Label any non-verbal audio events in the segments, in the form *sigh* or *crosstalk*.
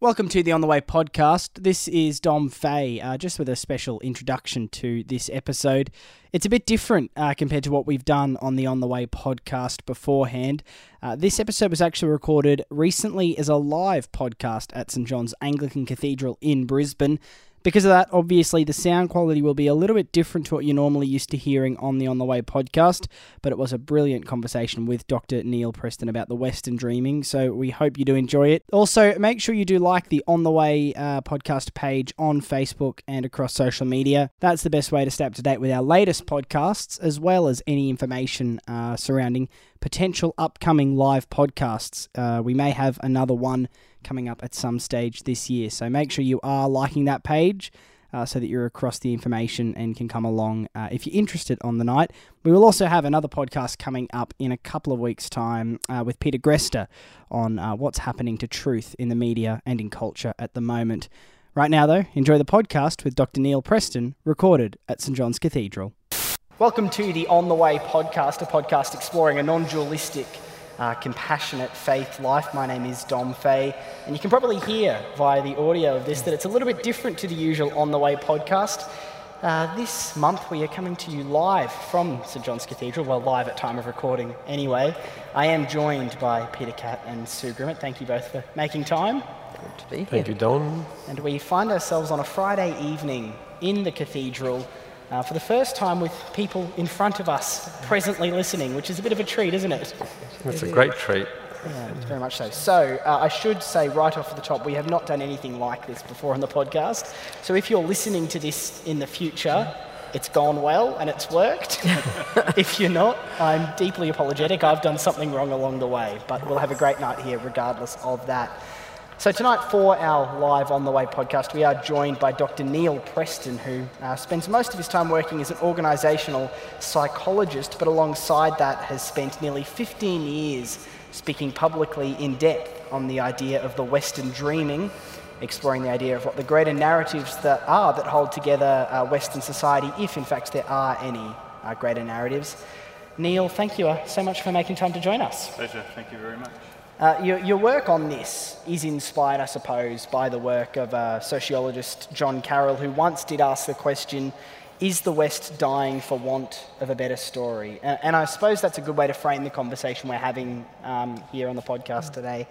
Welcome to the On the Way podcast. This is Dom Fay, uh, just with a special introduction to this episode. It's a bit different uh, compared to what we've done on the On the Way podcast beforehand. Uh, this episode was actually recorded recently as a live podcast at St John's Anglican Cathedral in Brisbane. Because of that, obviously, the sound quality will be a little bit different to what you're normally used to hearing on the On the Way podcast, but it was a brilliant conversation with Dr. Neil Preston about the Western Dreaming, so we hope you do enjoy it. Also, make sure you do like the On the Way uh, podcast page on Facebook and across social media. That's the best way to stay up to date with our latest podcasts, as well as any information uh, surrounding potential upcoming live podcasts. Uh, we may have another one coming up at some stage this year. So make sure you are liking that page. Uh, so that you're across the information and can come along uh, if you're interested on the night. We will also have another podcast coming up in a couple of weeks' time uh, with Peter Greste on uh, what's happening to truth in the media and in culture at the moment. Right now, though, enjoy the podcast with Dr. Neil Preston, recorded at St John's Cathedral. Welcome to the On the Way podcast, a podcast exploring a non dualistic uh, compassionate faith life. My name is Dom Fay, and you can probably hear via the audio of this that it's a little bit different to the usual On the Way podcast. Uh, this month we are coming to you live from St John's Cathedral, well, live at time of recording anyway. I am joined by Peter Catt and Sue Grimmett. Thank you both for making time. Good to be here. Thank you, Don. And we find ourselves on a Friday evening in the cathedral uh, for the first time with people in front of us presently listening, which is a bit of a treat, isn't it? That's a great treat. Yeah, very much so. So, uh, I should say right off the top, we have not done anything like this before on the podcast. So, if you're listening to this in the future, it's gone well and it's worked. *laughs* if you're not, I'm deeply apologetic. I've done something wrong along the way, but we'll have a great night here regardless of that. So, tonight for our Live on the Way podcast, we are joined by Dr. Neil Preston, who uh, spends most of his time working as an organisational psychologist, but alongside that has spent nearly 15 years speaking publicly in depth on the idea of the Western dreaming, exploring the idea of what the greater narratives that are that hold together uh, Western society, if in fact there are any uh, greater narratives. Neil, thank you uh, so much for making time to join us. Pleasure, thank you very much. Uh, your, your, work on this is inspired, I suppose, by the work of uh, sociologist John Carroll, who once did ask the question Is the West dying for want of a better story? And, and I suppose that's a good way to frame the conversation we're having um, here on the podcast today,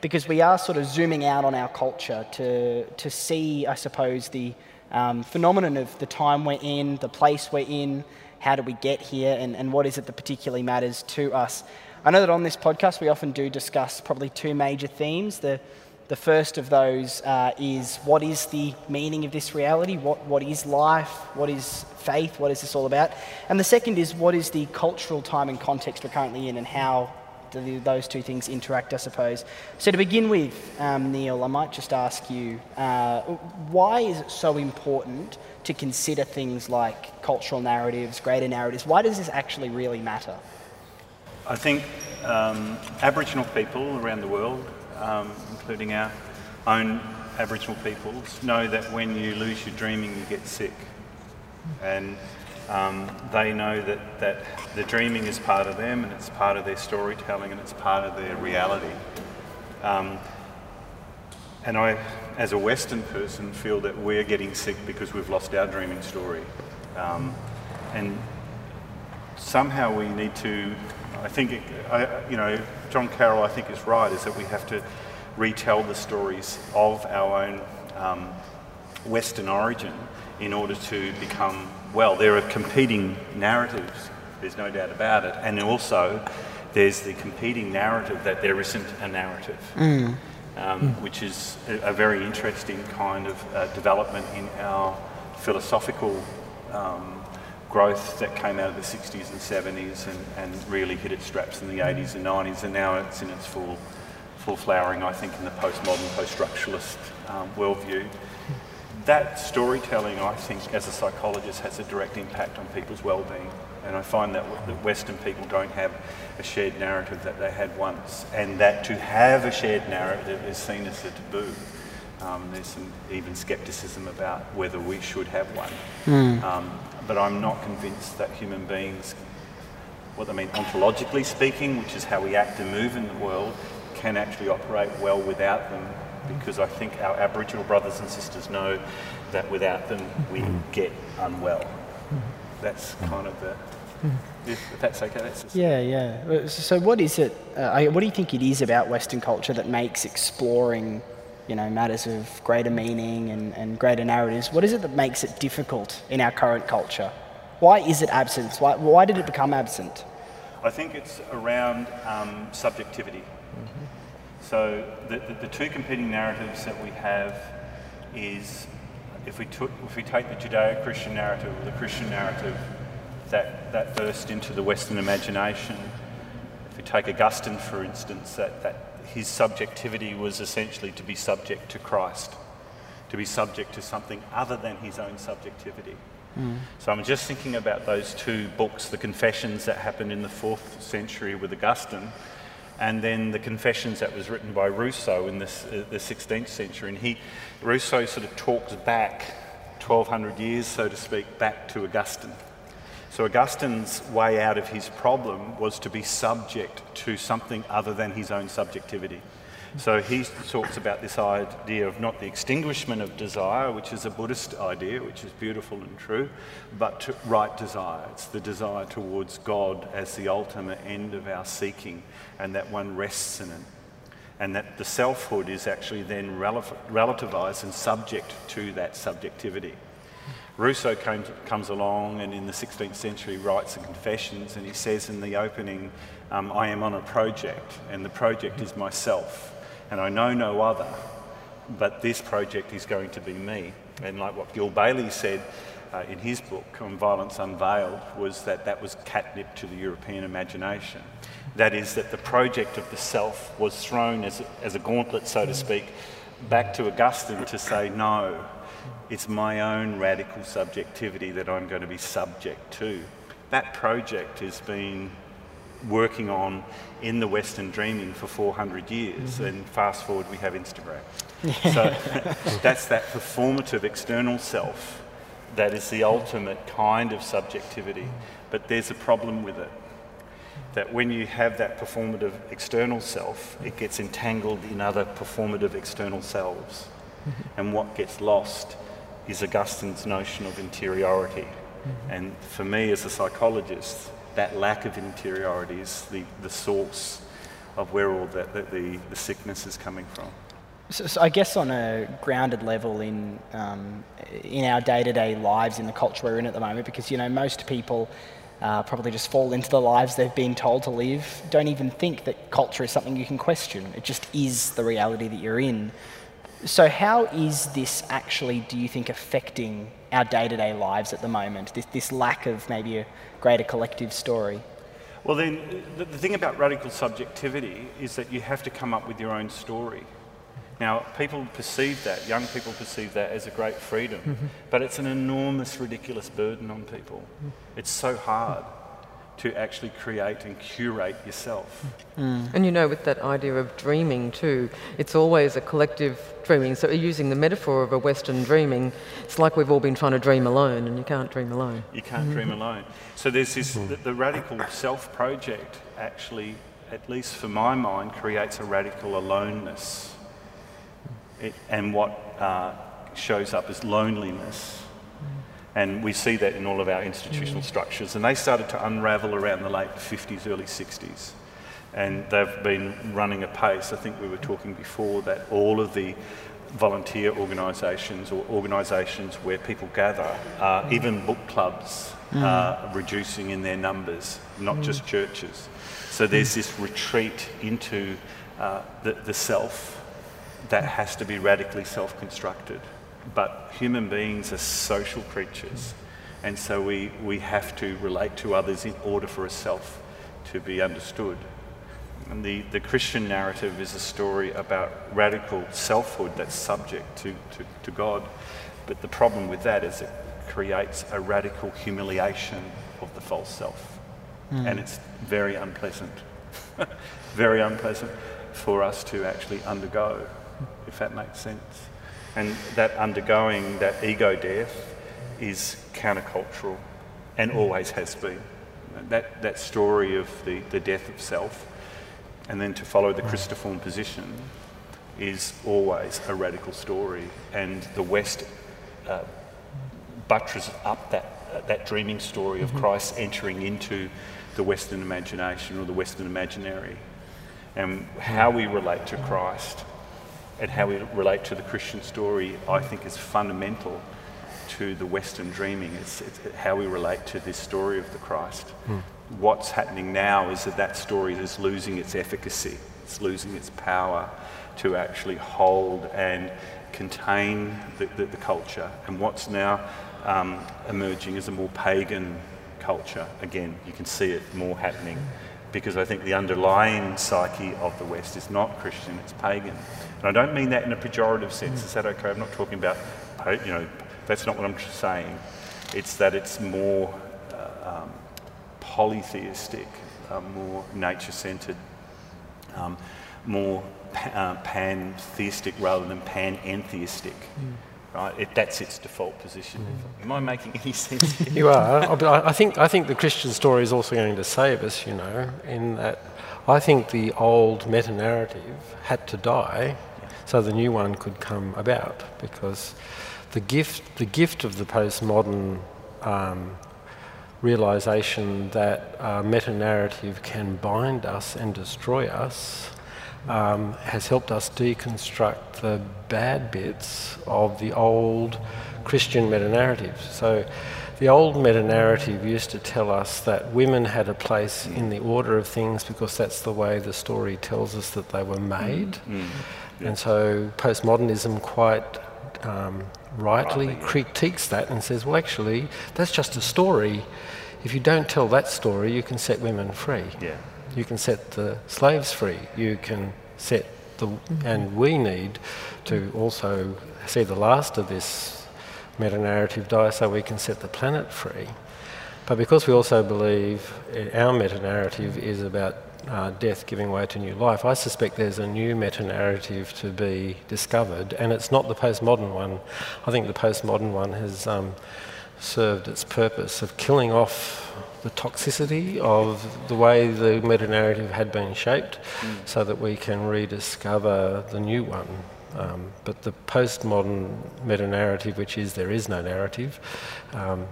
because we are sort of zooming out on our culture to, to see, I suppose, the um, phenomenon of the time we're in, the place we're in, how do we get here, and, and what is it that particularly matters to us. I know that on this podcast we often do discuss probably two major themes. The, the first of those uh, is what is the meaning of this reality? What, what is life? What is faith? What is this all about? And the second is what is the cultural time and context we're currently in and how do those two things interact, I suppose. So, to begin with, um, Neil, I might just ask you uh, why is it so important to consider things like cultural narratives, greater narratives? Why does this actually really matter? I think um, Aboriginal people around the world, um, including our own Aboriginal peoples, know that when you lose your dreaming, you get sick. And um, they know that, that the dreaming is part of them and it's part of their storytelling and it's part of their reality. Um, and I, as a Western person, feel that we're getting sick because we've lost our dreaming story. Um, and somehow we need to I think, it, I, you know, John Carroll, I think, is right, is that we have to retell the stories of our own um, Western origin in order to become well. There are competing narratives, there's no doubt about it, and also there's the competing narrative that there isn't a narrative. Mm. Um, mm. Which is a, a, very interesting kind of uh, development in our philosophical um, growth that came out of the 60s and 70s and, and really hit its straps in the 80s and 90s, and now it's in its full, full flowering, I think, in the postmodern, post-structuralist um, worldview. That storytelling, I think, as a psychologist, has a direct impact on people's well-being. And I find that, that Western people don't have a shared narrative that they had once, and that to have a shared narrative is seen as a taboo. Um, there's some even scepticism about whether we should have one. Mm. Um, but I'm not convinced that human beings, what I mean, ontologically speaking, which is how we act and move in the world, can actually operate well without them because I think our Aboriginal brothers and sisters know that without them we get unwell. That's kind of the. If, if that's okay, that's just Yeah, yeah. Uh, So, what is it? Uh, what do you think it is about Western culture that makes exploring, you know, matters of greater meaning and, and greater narratives? What is it that makes it difficult in our current culture? Why is it absent? Why, why did it become absent? I think it's around um, subjectivity. So the, the, the two competing narratives that we have is if we, took, if we take the Judeo-Christian narrative or the Christian narrative that, that burst into the Western imagination, if we take Augustine for instance, that, that his subjectivity was essentially to be subject to Christ, to be subject to something other than his own subjectivity. So I'm just thinking about those two books, the Confessions that happened in the fourth century with Augustine, and then the Confessions that was written by Rousseau in this, uh, the 16th century. And he, Rousseau sort of talks back 1200 years, so to speak, back to Augustine. So Augustine's way out of his problem was to be subject to something other than his own subjectivity. So he talks about this idea of not the extinguishment of desire, which is a Buddhist idea, which is beautiful and true, but right desire. It's the desire towards God as the ultimate end of our seeking, and that one rests in it. And that the selfhood is actually then relati- relativized and subject to that subjectivity. Rousseau came comes along and in the 16th century writes the Confessions, and he says in the opening, um, I am on a project, and the project is myself, and I know no other, but this project is going to be me. And like what Gil Bailie said uh, in his book on Violence Unveiled, was that that was catnip to the European imagination. That is, that the project of the self was thrown as as a gauntlet, so to speak, back to Augustine to say, no, it's my own radical subjectivity that I'm going to be subject to. That project has been working on in the Western dreaming for 400 years, mm-hmm. and fast forward, we have Instagram. *laughs* So *laughs* that's that performative external self that is the ultimate kind of subjectivity. But there's a problem with it. That when you have that performative external self, it gets entangled in other performative external selves. Mm-hmm. And what gets lost is Augustine's notion of interiority. And for me as a psychologist, that lack of interiority is the, the source of where all the, the, the, the sickness is coming from. So, so I guess on a grounded level in um, in our day to day lives in the culture we're in at the moment, because you know most people uh, probably just fall into the lives they've been told to live. Don't even think that culture is something you can question. It just is the reality that you're in. So how is this actually, do you think, affecting our day to day lives at the moment? This this lack of maybe a greater collective story. Well, then, the, the thing about radical subjectivity is that you have to come up with your own story. Now, people perceive that, young people perceive that as a great freedom, mm-hmm. but it's an enormous, ridiculous burden on people. It's so hard to actually create and curate yourself. And you know, with that idea of dreaming too, it's always a collective dreaming. So, using the metaphor of a Western dreaming, it's like we've all been trying to dream alone, and you can't dream alone. You can't dream alone. So there's this, the, the radical self project actually, at least for my mind, creates a radical aloneness. It, and what uh, shows up as loneliness. And we see that in all of our institutional structures. And they started to unravel around the late 50s, early 60s. And they've been running apace. I think we were talking before that all of the volunteer organisations or organisations where people gather, uh, even book clubs, are reducing in their numbers, not just churches. So there's this retreat into uh, the, the self that has to be radically self constructed. But human beings are social creatures, and so we, we have to relate to others in order for a self to be understood. And the, the Christian narrative is a story about radical selfhood that's subject to, to, to God. But the problem with that is it creates a radical humiliation of the false self. Hmm. And it's very unpleasant. *laughs* very unpleasant for us to actually undergo, if that makes sense. And that undergoing, that ego death, is countercultural and always has been. That, that story of the, the death of self, and then to follow the Christoform position, is always a radical story, and the West uh, buttresses up that, uh, that dreaming story of Christ entering into the Western imagination or the Western imaginary. And how we relate to Christ and how we relate to the Christian story, I think, is fundamental to the Western dreaming. It's, it's how we relate to this story of the Christ. What's happening now is that that story is losing its efficacy, it's losing its power to actually hold and contain the, the, the culture. And what's now um, emerging is a more pagan culture. Again, you can see it more happening because I think the underlying psyche of the West is not Christian, it's pagan. And I don't mean that in a pejorative sense. Is that okay? I'm not talking about, you know, that's not what I'm saying. It's that it's more uh, um, polytheistic, uh, more nature centered, um, more pa- uh, pantheistic rather than panentheistic. Right? It, that's its default position. Am I making any sense? here? *laughs* You are. I I think, I think the Christian story is also going to save us, you know, in that I think the old meta narrative had to die so the new one could come about because the gift, the gift of the postmodern um, realization that uh, meta narrative can bind us and destroy us um, has helped us deconstruct the bad bits of the old Christian meta narrative. So, the old meta narrative used to tell us that women had a place in the order of things because that's the way the story tells us that they were made. And so, postmodernism quite um, rightly critiques that and says, well, actually, that's just a story. If you don't tell that story, you can set women free. Yeah. You can set the slaves free. You can set the, and we need to also see the last of this meta narrative die so we can set the planet free. But because we also believe uh, our meta narrative is about uh, death giving way to new life, I suspect there's a new meta narrative to be discovered, and it's not the postmodern one. I think the postmodern one has um, served its purpose of killing off the toxicity of the way the meta narrative had been shaped so that we can rediscover the new one. Um, but the postmodern meta narrative, which is there is no narrative, um,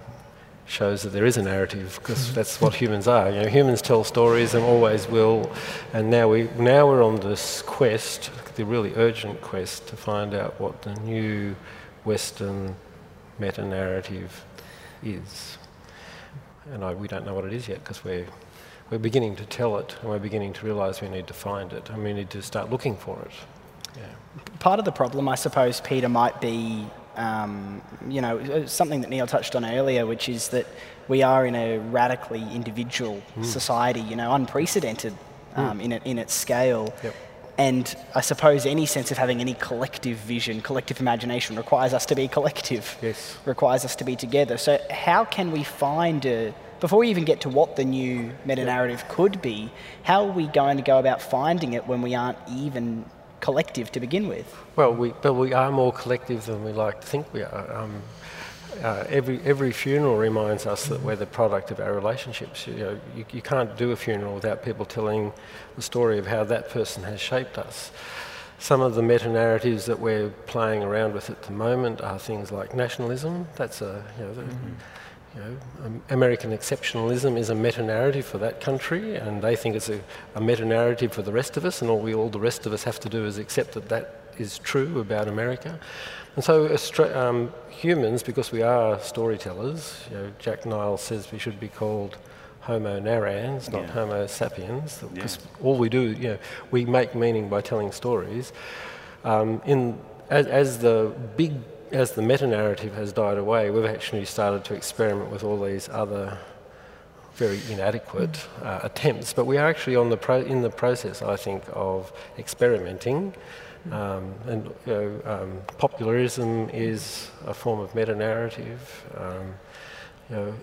shows that there is a narrative because that's what humans are. You know, humans tell stories and always will. And now we now we're on this quest, the really urgent quest, to find out what the new Western meta narrative is. And I, we don't know what it is yet because we're we're beginning to tell it and we're beginning to realise we need to find it and we need to start looking for it. Yeah. Part of the problem, I suppose, Peter, might be, um, you know, uh, something that Neil touched on earlier, which is that we are in a radically individual society, you know, unprecedented um, in, it, in its scale. Yep. And I suppose any sense of having any collective vision, collective imagination requires us to be collective, Yes. requires us to be together. So, how can we find a, before we even get to what the new meta narrative could be, how are we going to go about finding it when we aren't even collective to begin with? Well, we, but we are more collective than we like to think we are. Um, uh, every, every funeral reminds us that we're the product of our relationships. You, know, you, you can't do a funeral without people telling the story of how that person has shaped us. Some of the meta narratives that we're playing around with at the moment are things like nationalism. That's a, you know, the, you know, um, American exceptionalism is a meta narrative for that country, and they think it's a, a meta narrative for the rest of us, and all we, all the rest of us have to do is accept that that is true about America. And so, um, humans, because we are storytellers, you know, Jack Niles says we should be called Homo narrans, not Yeah. Homo sapiens, because all we do, you know, we make meaning by telling stories. Um, in as, as the big as the meta narrative has died away, we've actually started to experiment with all these other very inadequate uh, attempts. But we are actually on the pro- in the process, I think, of experimenting. Um, and you know, um, popularism is a form of meta narrative. Um, you know,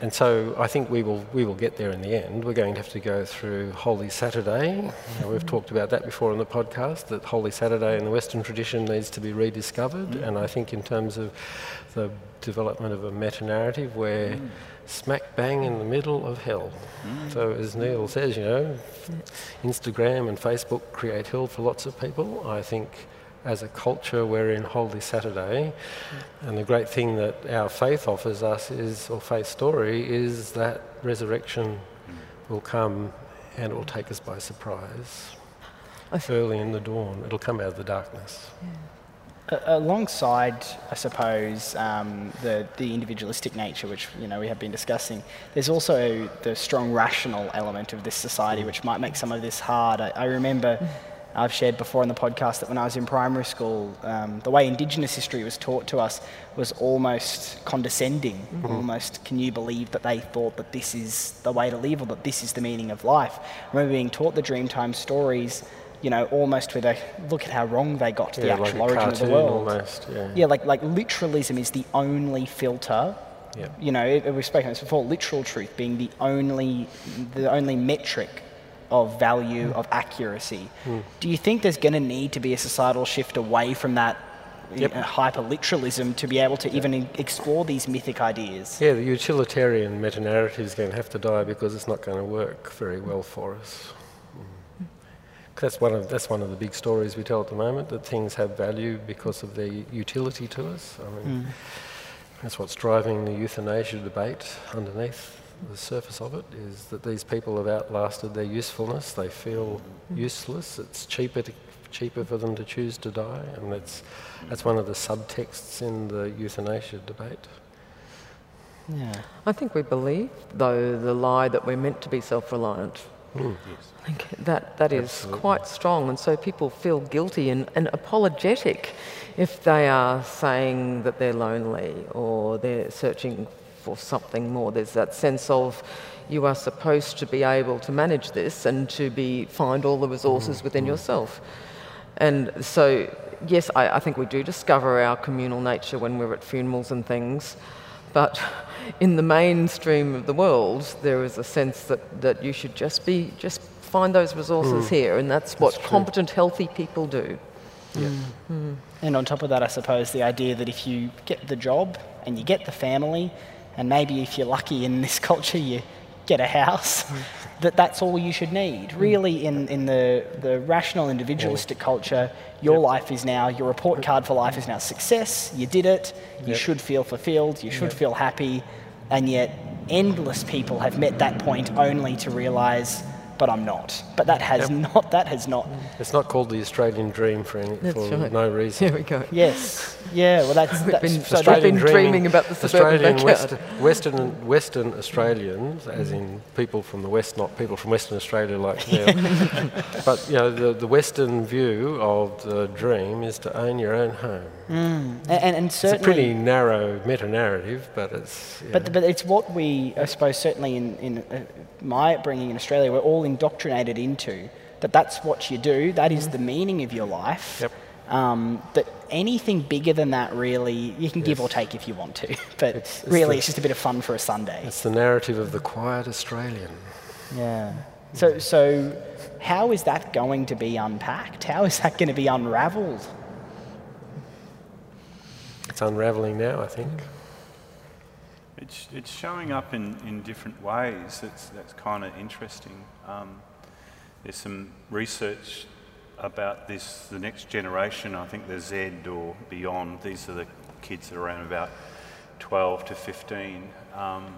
and so I think we will, we will get there in the end. We're going to have to go through Holy Saturday. Know, we've talked about that before on the podcast, that Holy Saturday in the Western tradition needs to be rediscovered. Mm. And I think in terms of the development of a meta-narrative, we're mm. smack bang in the middle of hell. Mm. So as Neil says, you know, Instagram and Facebook create hell for lots of people. I think as a culture, we're in Holy Saturday. And the great thing that our faith offers us is, or faith story, is that resurrection will come and it will take us by surprise. Early in the dawn, it'll come out of the darkness. Yeah. alongside, I suppose, um, the, the individualistic nature, which you know we have been discussing, there's also the strong rational element of this society, which might make some of this hard. I, I remember I've shared before on the podcast that when I was in primary school, um, the way Indigenous history was taught to us was almost condescending. Mm-hmm. Almost, can you believe that they thought that this is the way to live or that this is the meaning of life? I remember being taught the Dreamtime stories, you know, almost with a look at how wrong they got to yeah, the actual like origin of the world. Almost, yeah. yeah, like like literalism is the only filter. Yep. You know, we've spoken this before. Literal truth being the only the only metric of value, of accuracy. Mm. Do you think there's going to need to be a societal shift away from that yep. hyper literalism to be able to even explore these mythic ideas? Yeah, the utilitarian meta narrative is going to have to die because it's not going to work very well for us. Mm. That's one, of, that's one of the big stories we tell at the moment, that things have value because of their utility to us. I mean, mm. That's what's driving the euthanasia debate underneath the surface of it is that these people have outlasted their usefulness. They feel useless. It's cheaper to, cheaper for them to choose to die, and that's that's one of the subtexts in the euthanasia debate. Yeah. I think we believe, though, the lie that we're meant to be self-reliant. Mm. Yes. I think that, that is quite strong, and so people feel guilty and, and apologetic if they are saying that they're lonely or they're searching for something more. There's that sense of you are supposed to be able to manage this and to be find all the resources mm-hmm. within mm-hmm. yourself. And so, yes, I, I think we do discover our communal nature when we're at funerals and things, but *laughs* in the mainstream of the world, there is a sense that, that you should just be just find those resources mm. here, and that's, that's what true. competent, healthy people do. Yeah. Mm. mm. And on top of that, I suppose the idea that if you get the job and you get the family and maybe if you're lucky in this *laughs* culture, you get a house, *laughs* that that's all you should need. Hmm. Really, in, in the, the rational individualistic culture, your yep. life is now, your report card for life is now success, you did it, you yep. should feel fulfilled, you should yep. feel happy, and yet endless people have met that point only to realize but I'm not. But that has yep. not. That has not. It's not called the Australian dream for, any, for right. no reason. There we go. Yes. Yeah. Well, that's. We've that's been, so Australian been dreaming, about the Australian West, Western Western Australians, as in people from the West, not people from Western Australia like now. *laughs* but you know, the, the Western view of the dream is to own your own home. Mm. And, and, and certainly, it's a pretty narrow meta narrative, but it's. But but it's what we, I suppose, certainly in in uh, my upbringing in Australia, we're all indoctrinated into that that's what you do, that is mm-hmm. the meaning of your life. Yep. Um, that anything bigger than that, really, you can yes. give or take if you want to. *laughs* But it's, it's really, the, it's just a bit of fun for a Sunday. It's the narrative of the quiet Australian. Yeah. So, so how is that going to be unpacked? How is that going to be unravelled? It's unravelling now, I think. It's, it's showing up in, in different ways. That's, that's kind of interesting. Um, there's some research about this, the next generation, I think the Z or beyond, these are the kids that are around about 12 to 15. Um,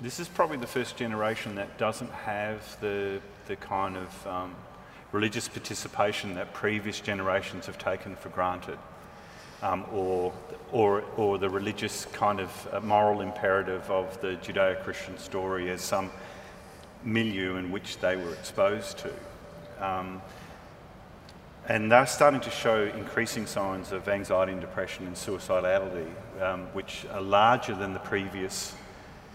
this is probably the first generation that doesn't have the, the kind of um, religious participation that previous generations have taken for granted um, or, or, or the religious kind of uh, moral imperative of the Judeo Christian story as some milieu in which they were exposed to. Um, and they're starting to show increasing signs of anxiety and depression and suicidality, um, which are larger than the previous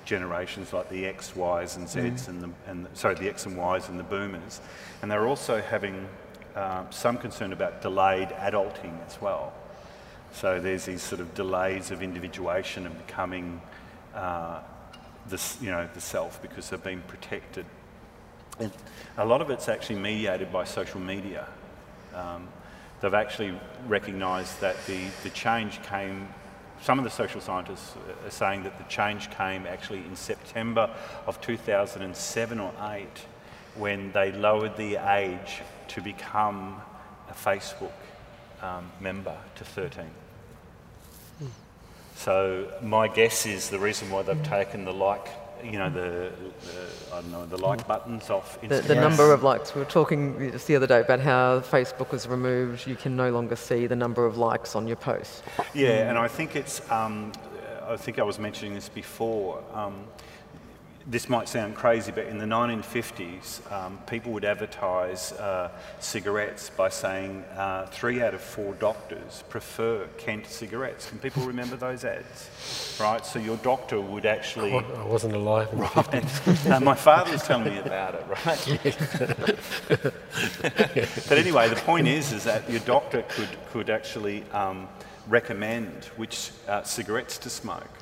generations, like the X, Ys, and Zs, mm. and, the, and the, sorry, the X and Ys and the Boomers. And they're also having uh, some concern about delayed adulting as well. So there's these sort of delays of individuation and becoming uh, the, you know, the self because they've been protected. And a lot of it's actually mediated by social media. Um, they've actually recognised that the, the change came, some of the social scientists are saying that the change came actually in September of 2007 or 8 when they lowered the age to become a Facebook um, member to 13. So my guess is the reason why they've taken the like, you know, the, the I don't know, the like buttons off Instagram. The, the, number of likes. We were talking just the other day about how Facebook was removed. You can no longer see the number of likes on your posts. Yeah, and I think it's. Um, I think I was mentioning this before. Um, this might sound crazy, but in the 1950s, um, people would advertise uh, cigarettes by saying uh, three out of four doctors prefer Kent cigarettes. Can people remember those ads? Right, so your doctor would actually. I wasn't alive in right. the 50s. uh, my father was telling me about it, right? *laughs* *laughs* but anyway, the point is, is that your doctor could, could actually um, recommend which uh, cigarettes to smoke.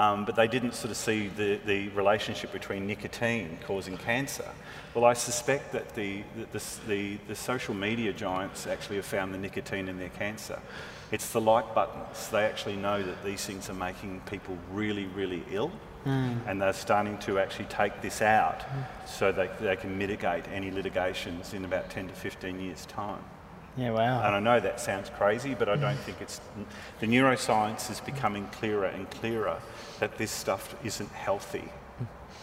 Um, but they didn't sort of see the, the relationship between nicotine causing cancer. Well, I suspect that the, the, the, the, social media giants actually have found the nicotine in their cancer. It's the like buttons. They actually know that these things are making people really, really ill. Mm. And they're starting to actually take this out mm. so they, they can mitigate any litigations in about 10 to 15 years' time. Yeah, wow. And I know that sounds crazy, but I don't think it's. The neuroscience is becoming clearer and clearer that this stuff isn't healthy.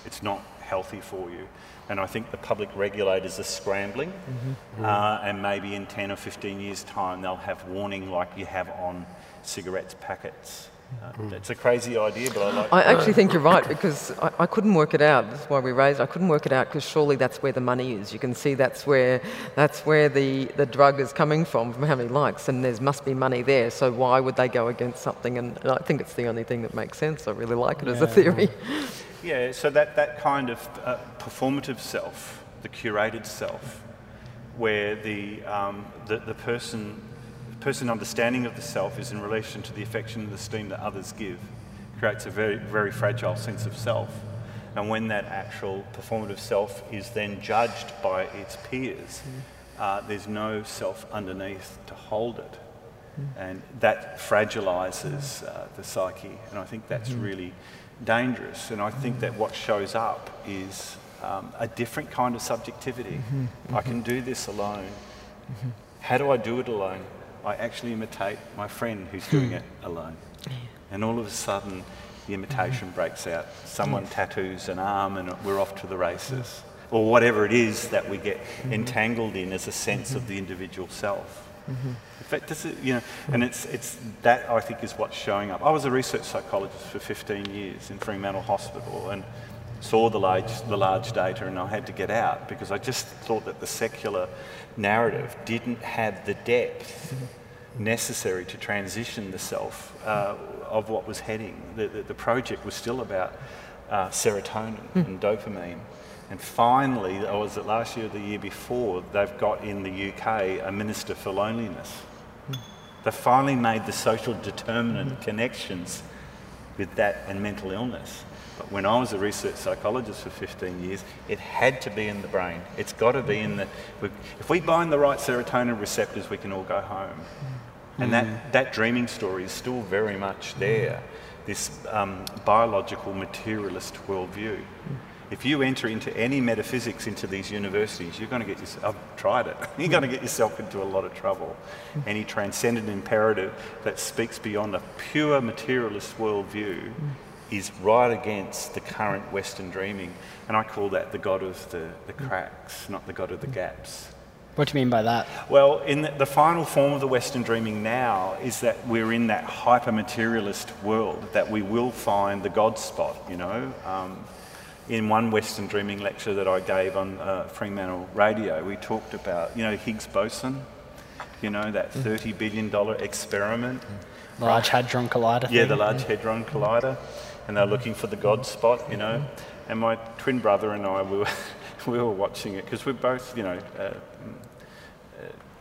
It's not healthy for you. And I think the public regulators are scrambling, mm-hmm. uh, and maybe in 10 or 15 years' time, they'll have warning like you have on cigarettes packets. Uh, it's a crazy idea, but I like. I actually think you're right *coughs* because I, I, couldn't work it out. That's why we raised. I couldn't work it out because surely that's where the money is. You can see that's where that's where the, the drug is coming from, from how many likes, and there must be money there. So why would they go against something? And, and I think it's the only thing that makes sense. I really like it yeah. as a theory. *laughs* Yeah. So that that kind of uh, performative self, the curated self, where the um, the, the person person understanding of the self is in relation to the affection and esteem that others give. creates a very, very fragile sense of self. And when that actual performative self is then judged by its peers, mm. uh, there's no self underneath to hold it. Mm. And that fragilizes uh, the psyche. And I think that's mm. really dangerous. And I think that what shows up is um, a different kind of subjectivity. Mm-hmm. I can do this alone. Mm-hmm. How do I do it alone? I actually imitate my friend who's doing it alone. And all of a sudden, the imitation breaks out. Someone tattoos an arm and we're off to the races. Or whatever it is that we get mm-hmm. entangled in as a sense of the individual self. Mm-hmm. In fact, this is, you know, and it's, it's that I think is what's showing up. I was a research psychologist for 15 years in Fremantle Hospital and saw the large, the large data and I had to get out because I just thought that the secular narrative didn't have the depth necessary to transition the self uh, of what was heading. The, the, the, project was still about uh, serotonin mm. and dopamine. And finally, or was it last year or the year before, they've got in the UK a minister for loneliness. Mm. They finally made the social determinant mm. connections with that and mental illness. But when I was a research psychologist for 15 years, it had to be in the brain. It's got to be in the. If we bind the right serotonin receptors, we can all go home. And that, mm. that dreaming story is still very much there, this um, biological materialist worldview. If you enter into any metaphysics into these universities, you're going to get yourself, I've tried it, *laughs* you're going to get yourself into a lot of trouble. Any transcendent imperative that speaks beyond a pure materialist worldview is right against the current Western dreaming. And I call that the God of the, the cracks, not the God of the gaps. What do you mean by that? Well, in the, the final form of the Western dreaming now is that we're in that hyper materialist world, that we will find the God spot, you know. Um, in one Western dreaming lecture that I gave on uh, Fremantle Radio, we talked about, you know, Higgs boson, you know, that mm. $30 billion experiment. Large Hadron Collider. Yeah, the Large Hadron Collider and they're looking for the God spot, you know. And my twin brother and I, we were, *laughs* we were watching it because we're both, you know, uh,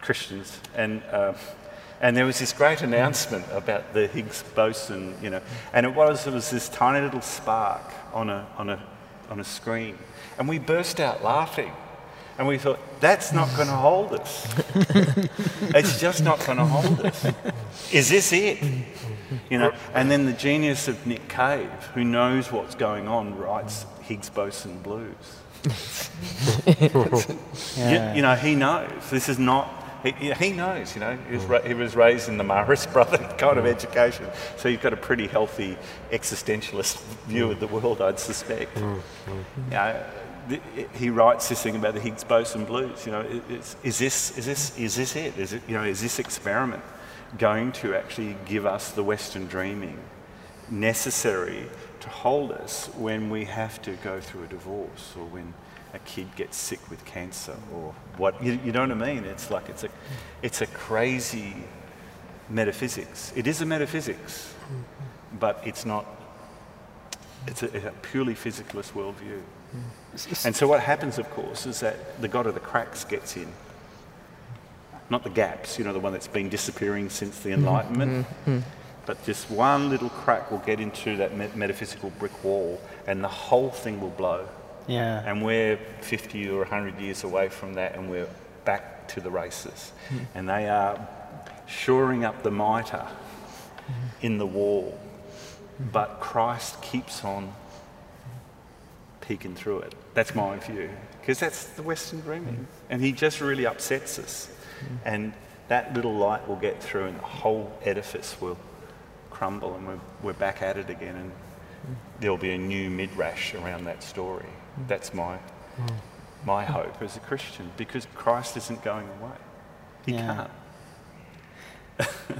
Christians. And uh, And there was this great announcement about the Higgs boson, you know, and it was, it was this tiny little spark on a, on, a, on a screen. And we burst out laughing. And we thought, that's not going to hold us. *laughs* it's just not going to hold us. Is this it? You know, and then the genius of Nick Cave, who knows what's going on, writes Higgs boson blues. yeah. *laughs* *laughs* you, you, know, he knows this is not. He, he knows, you know, he was, ra- he was raised in the Marist *laughs* brother kind of education, so you've got a pretty healthy existentialist *laughs* view of the world, I'd suspect. Mm, mm. You know, he writes this thing about the Higgs boson blues. You know, is this is this is this it? Is it you know is this experiment going to actually give us the Western dreaming necessary to hold us when we have to go through a divorce or when a kid gets sick with cancer or what? You, you know what I mean? It's like it's a it's a crazy metaphysics. It is a metaphysics, but it's not. It's a, a purely physicalist worldview. And so what happens, of course, is that the God of the cracks gets in. Not the gaps, you know, the one that's been disappearing since the Enlightenment. Mm-hmm. But just one little crack will get into that metaphysical brick wall and the whole thing will blow. Yeah. And we're 50 or 100 years away from that and we're back to the races. Mm. And they are shoring up the mitre mm. in the wall. Mm. But Christ keeps on peeking through it. That's my view, because that's the Western dreaming. And he just really upsets us. And that little light will get through, and the whole edifice will crumble, and we're, we're back at it again. And there'll be a new midrash around that story. That's my, my hope as a Christian, because Christ isn't going away. He yeah. can't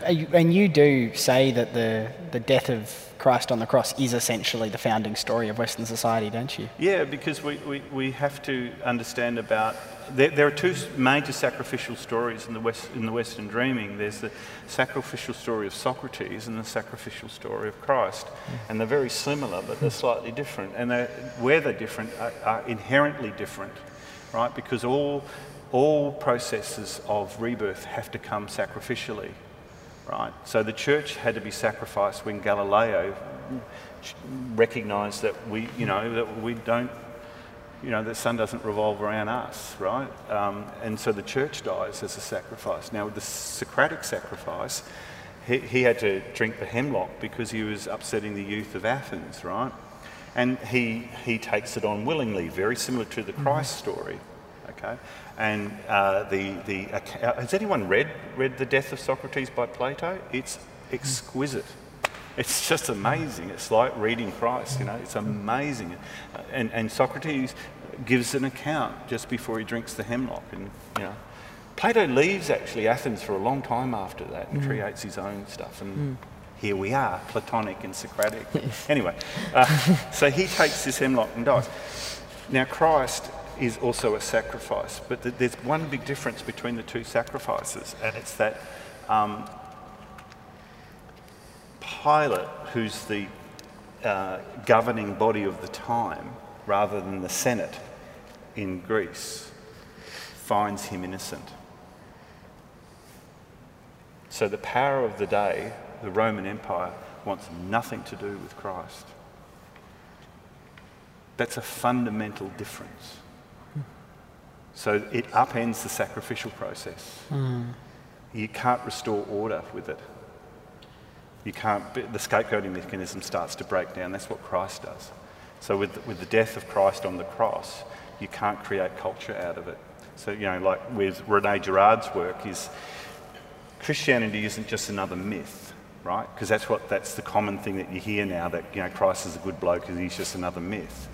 and you do say that the, the death of Christ on the cross is essentially the founding story of Western society, don't you? Yeah, because we, we, we have to understand about. There, there are two major sacrificial stories in the, West, in the Western dreaming there's the sacrificial story of Socrates and the sacrificial story of Christ. And they're very similar, but they're slightly different. And they're, where they're different are, are inherently different, right? Because all, all processes of rebirth have to come sacrificially right? So the church had to be sacrificed when Galileo mm, recognized that we, you know, that we don't, you know, the sun doesn't revolve around us, right? Um, and so the church dies as a sacrifice. Now, with the Socratic sacrifice, he, he had to drink the hemlock because he was upsetting the youth of Athens, right? And he, he takes it on willingly, very similar to the Christ story, okay? And uh, the, the, uh, has anyone read, read The Death of Socrates by Plato? It's exquisite. It's just amazing. It's like reading Christ, you know, it's amazing. And, and Socrates gives an account just before he drinks the hemlock. And, you know, Plato leaves actually Athens for a long time after that and mm. creates his own stuff. And mm. here we are, Platonic and Socratic. *laughs* anyway, uh, so he takes this hemlock and dies. Now, Christ is also a sacrifice. But th- there's one big difference between the two sacrifices, and it's that um, Pilate, who's the uh, governing body of the time, rather than the Senate in Greece, finds him innocent. So the power of the day, the Roman Empire, wants nothing to do with Christ. That's a fundamental difference. So it upends the sacrificial process. Mm. You can't restore order with it. You can't, the scapegoating mechanism starts to break down. That's what Christ does. So with, with the death of Christ on the cross, you can't create culture out of it. So, you know, like with Rene Girard's work is Christianity isn't just another myth, right? Because that's what, that's the common thing that you hear now that, you know, Christ is a good bloke and he's just another myth.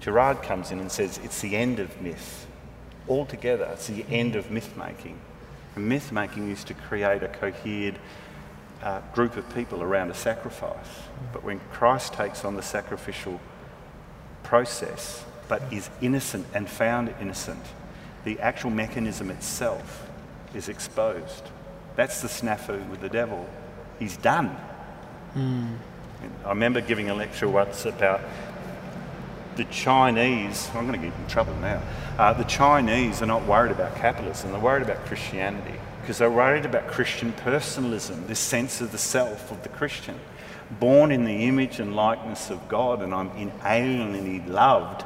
Girard comes in and says it's the end of myth altogether. It's the end of myth making. And myth making is to create a cohered uh, group of people around a sacrifice. But when Christ takes on the sacrificial process, but is innocent and found innocent, the actual mechanism itself is exposed. That's the snafu with the devil. He's done. Mm. I remember giving a lecture once about the Chinese, I'm going to get in trouble now, uh, the Chinese are not worried about capitalism, they're worried about Christianity. Because they're worried about Christian personalism, this sense of the self of the Christian. Born in the image and likeness of God, and I'm inalienably loved,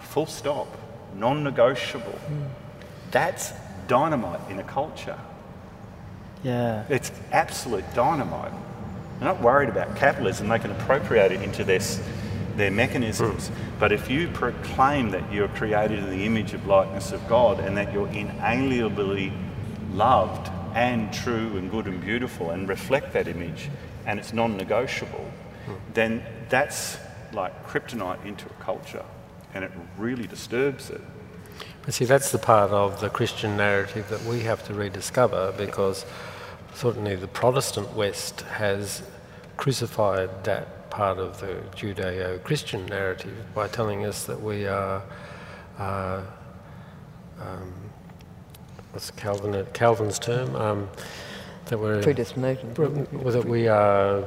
full stop, non negotiable. Mm. That's dynamite in a culture. Yeah. It's absolute dynamite. They're not worried about capitalism, they can appropriate it into this their mechanisms. Mm. But if you proclaim that you're created in the image of likeness of God and that you're inalienably loved and true and good and beautiful and reflect that image and it's non-negotiable, mm. then that's like kryptonite into a culture and it really disturbs it. But see, that's the part of the Christian narrative that we have to rediscover because certainly the Protestant West has crucified that part of the Judeo Christian narrative by telling us that we are. Uh, um, what's Calvin, Calvin's term? Um, that we're predestination. That we are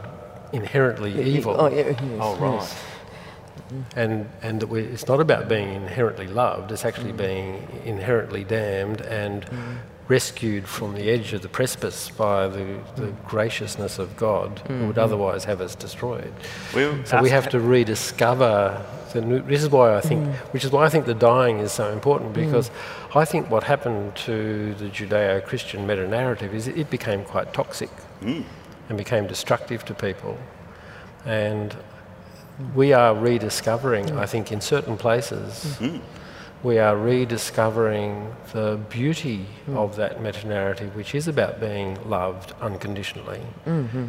inherently evil. Oh, yeah, yes, oh right. Yes. And and that we, it's not about being inherently loved. It's actually mm. being inherently damned and mm rescued from the edge of the precipice by the, the graciousness of God, mm-hmm. who would mm-hmm. otherwise have us destroyed. We'll so we have to rediscover. This is why I think, mm. which is why I think the dying is so important, mm. because mm. I think what happened to the Judeo-Christian meta-narrative is it became quite toxic mm. and became destructive to people, and we are rediscovering, I think, in certain places mm we are rediscovering the beauty mm. of that meta narrative, which is about being loved unconditionally. Mm-hmm.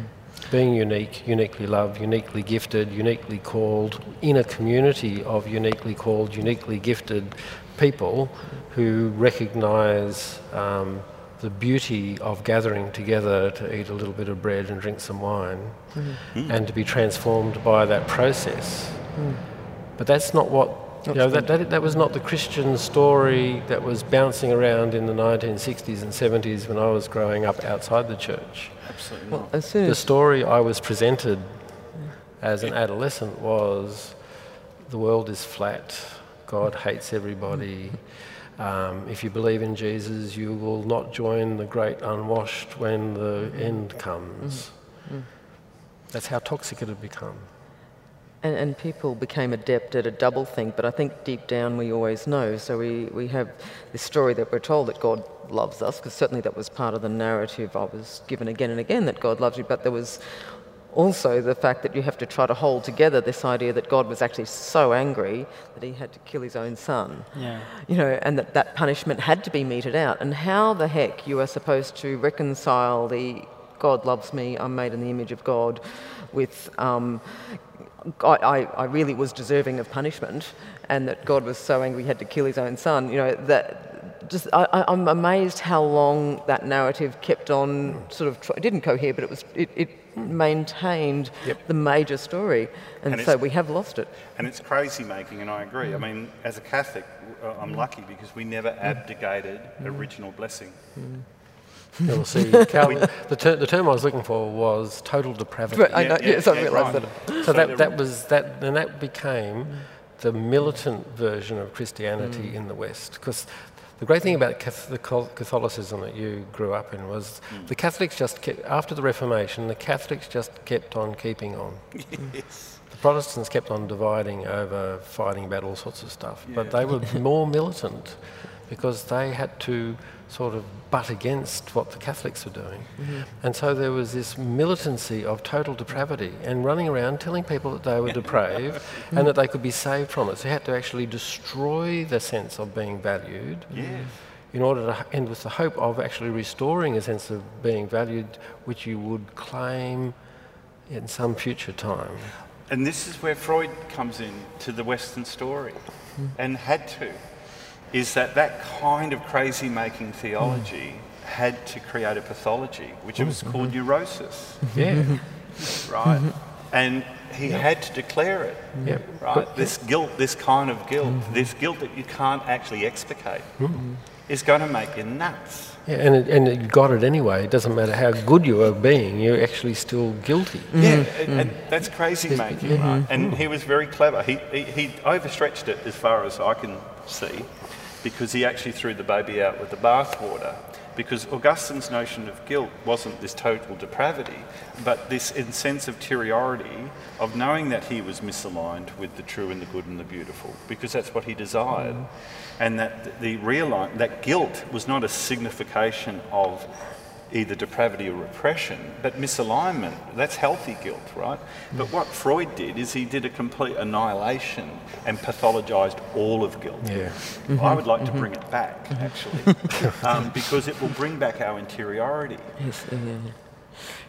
Being unique, uniquely loved, uniquely gifted, uniquely called, in a community of uniquely called, uniquely gifted people who recognise um, the beauty of gathering together to eat a little bit of bread and drink some wine mm-hmm. and to be transformed by that process. Mm. But that's not what you know, that, that, that was not the Christian story that was bouncing around in the 1960s and 70s when I was growing up outside the church. Absolutely well, the story I was presented as an adolescent was the world is flat, God hates everybody. Um, if you believe in Jesus, you will not join the great unwashed when the end comes. Mm-hmm. That's how toxic it had become. And, and, people became adept at a double think, but I think deep down we always know. So we, we have this story that we're told that God loves us, because certainly that was part of the narrative I was given again and again that God loves you, but there was also the fact that you have to try to hold together this idea that God was actually so angry that he had to kill his own son. Yeah. You know, and that that punishment had to be meted out. And how the heck you are supposed to reconcile the God loves me, I'm made in the image of God, with um, I, I, really was deserving of punishment and that God was so angry he had to kill his own son. You know, that just I, am amazed how long that narrative kept on sort of, it didn't cohere, but it was, it, it maintained yep. the major story. And, and so we have lost it. And it's crazy making, and I agree. Mm. I mean, as a Catholic, uh, I'm lucky because we never abdicated mm. original blessing. Mm. *laughs* You'll see. *laughs* Calvin, the, ter- the term I was looking for was total depravity. I know, yeah, yes, I realised right. that. So that, that was that, and that became the militant version of Christianity mm. in the West. Because the great thing about the Catholicism that you grew up in was mm. the Catholics just kept, after the Reformation, the Catholics just kept on keeping on. *laughs* Yes. The Protestants kept on dividing over fighting about all sorts of stuff, yeah. but they were more militant because they had to sort of butt against what the Catholics were doing. Mm-hmm. And so there was this militancy of total depravity and running around telling people that they were *laughs* depraved and that they could be saved from it. So you had to actually destroy the sense of being valued. Yeah. In order to, end with the hope of actually restoring a sense of being valued, which you would claim in some future time. And this is where Freud comes in to the Western story, mm. and had to is that that kind of crazy making theology mm. had to create a pathology, which was mm-hmm. called neurosis. Yeah. *laughs* right? And he yep. had to declare it. Yep. Right? But, this guilt, this kind of guilt, mm-hmm. this guilt that you can't actually explicate, mm-hmm. is going to make you nuts. Yeah, and, it, and you got it anyway. It doesn't matter how good you are being, you're actually still guilty. Mm-hmm. Yeah, and, and, that's crazy making, right? And he was very clever. He, he, he overstretched it as far as I can see because he actually threw the baby out with the bathwater. Because Augustine's notion of guilt wasn't this total depravity, but this sense of interiority of knowing that he was misaligned with the true and the good and the beautiful, because that's what he desired. Mm. And that the realign, that guilt was not a signification of either depravity or repression, but misalignment. That's healthy guilt, right? But what Freud did is he did a complete annihilation and pathologized all of guilt. Yeah. Mm-hmm. I would like mm-hmm. to bring it back, actually, *laughs* um, because it will bring back our interiority. Yes, yeah, yeah.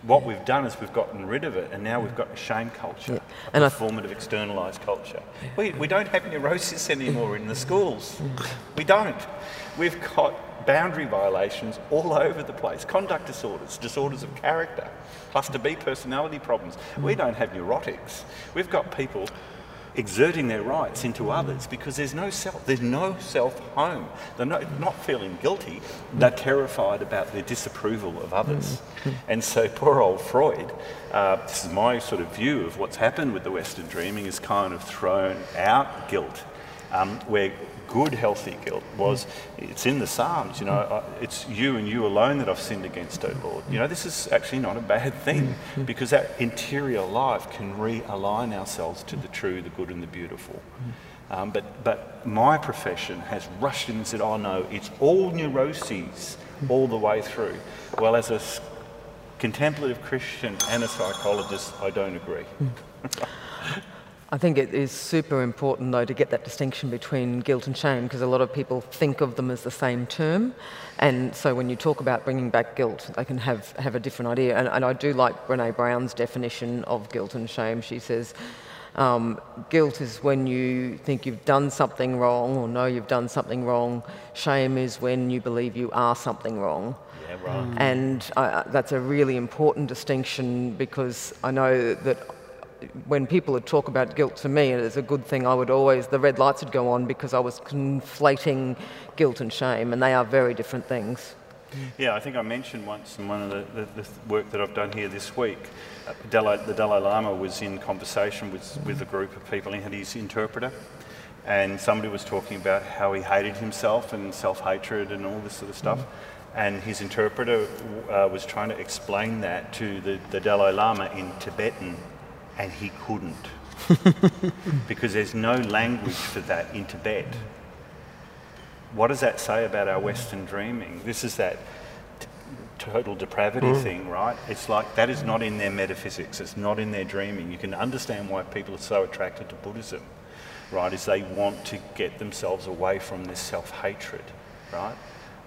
What we've done is we've gotten rid of it, and now we've got a shame culture, yeah. and a formative externalised culture. We, we don't have neurosis anymore in the schools. We don't. We've got boundary violations all over the place, conduct disorders, disorders of character, cluster B personality problems. We don't have neurotics. We've got people exerting their rights into others because there's no self. There's no self home. They're not, not feeling guilty. They're terrified about their disapproval of others. And so poor old Freud, uh, this is my sort of view of what's happened with the Western dreaming, is kind of thrown out guilt. Um, where good, healthy guilt was it's in the Psalms, you know, it's you and you alone that I've sinned against, O Lord. You know, this is actually not a bad thing mm, mm. because that interior life can realign ourselves to the true, the good, and the beautiful. Mm. Um, but, but my profession has rushed in and said, oh no, it's all neuroses all the way through. Well, as a contemplative Christian and a psychologist, I don't agree. *laughs* I think it is super important, though, to get that distinction between guilt and shame because a lot of people think of them as the same term. And so when you talk about bringing back guilt, they can have, have a different idea. And, and I do like Brene Brown's definition of guilt and shame. She says, um, guilt is when you think you've done something wrong or know you've done something wrong. Shame is when you believe you are something wrong. Yeah, right. And uh, that's a really important distinction because I know that when people would talk about guilt to me, and it's a good thing I would always, the red lights would go on because I was conflating guilt and shame, and they are very different things. Yeah, I think I mentioned once in one of the, the, the work that I've done here this week, uh, Dalai, the Dalai Lama was in conversation with, with a group of people, he had his interpreter, and somebody was talking about how he hated himself and self hatred and all this sort of stuff. Mm. And his interpreter uh, was trying to explain that to the, the Dalai Lama in Tibetan and he couldn't. *laughs* because there's no language for that in Tibet. What does that say about our Western dreaming? This is that t- total depravity mm. thing, right? It's like that is not in their metaphysics, it's not in their dreaming. You can understand why people are so attracted to Buddhism, right? Is they want to get themselves away from this self hatred, right?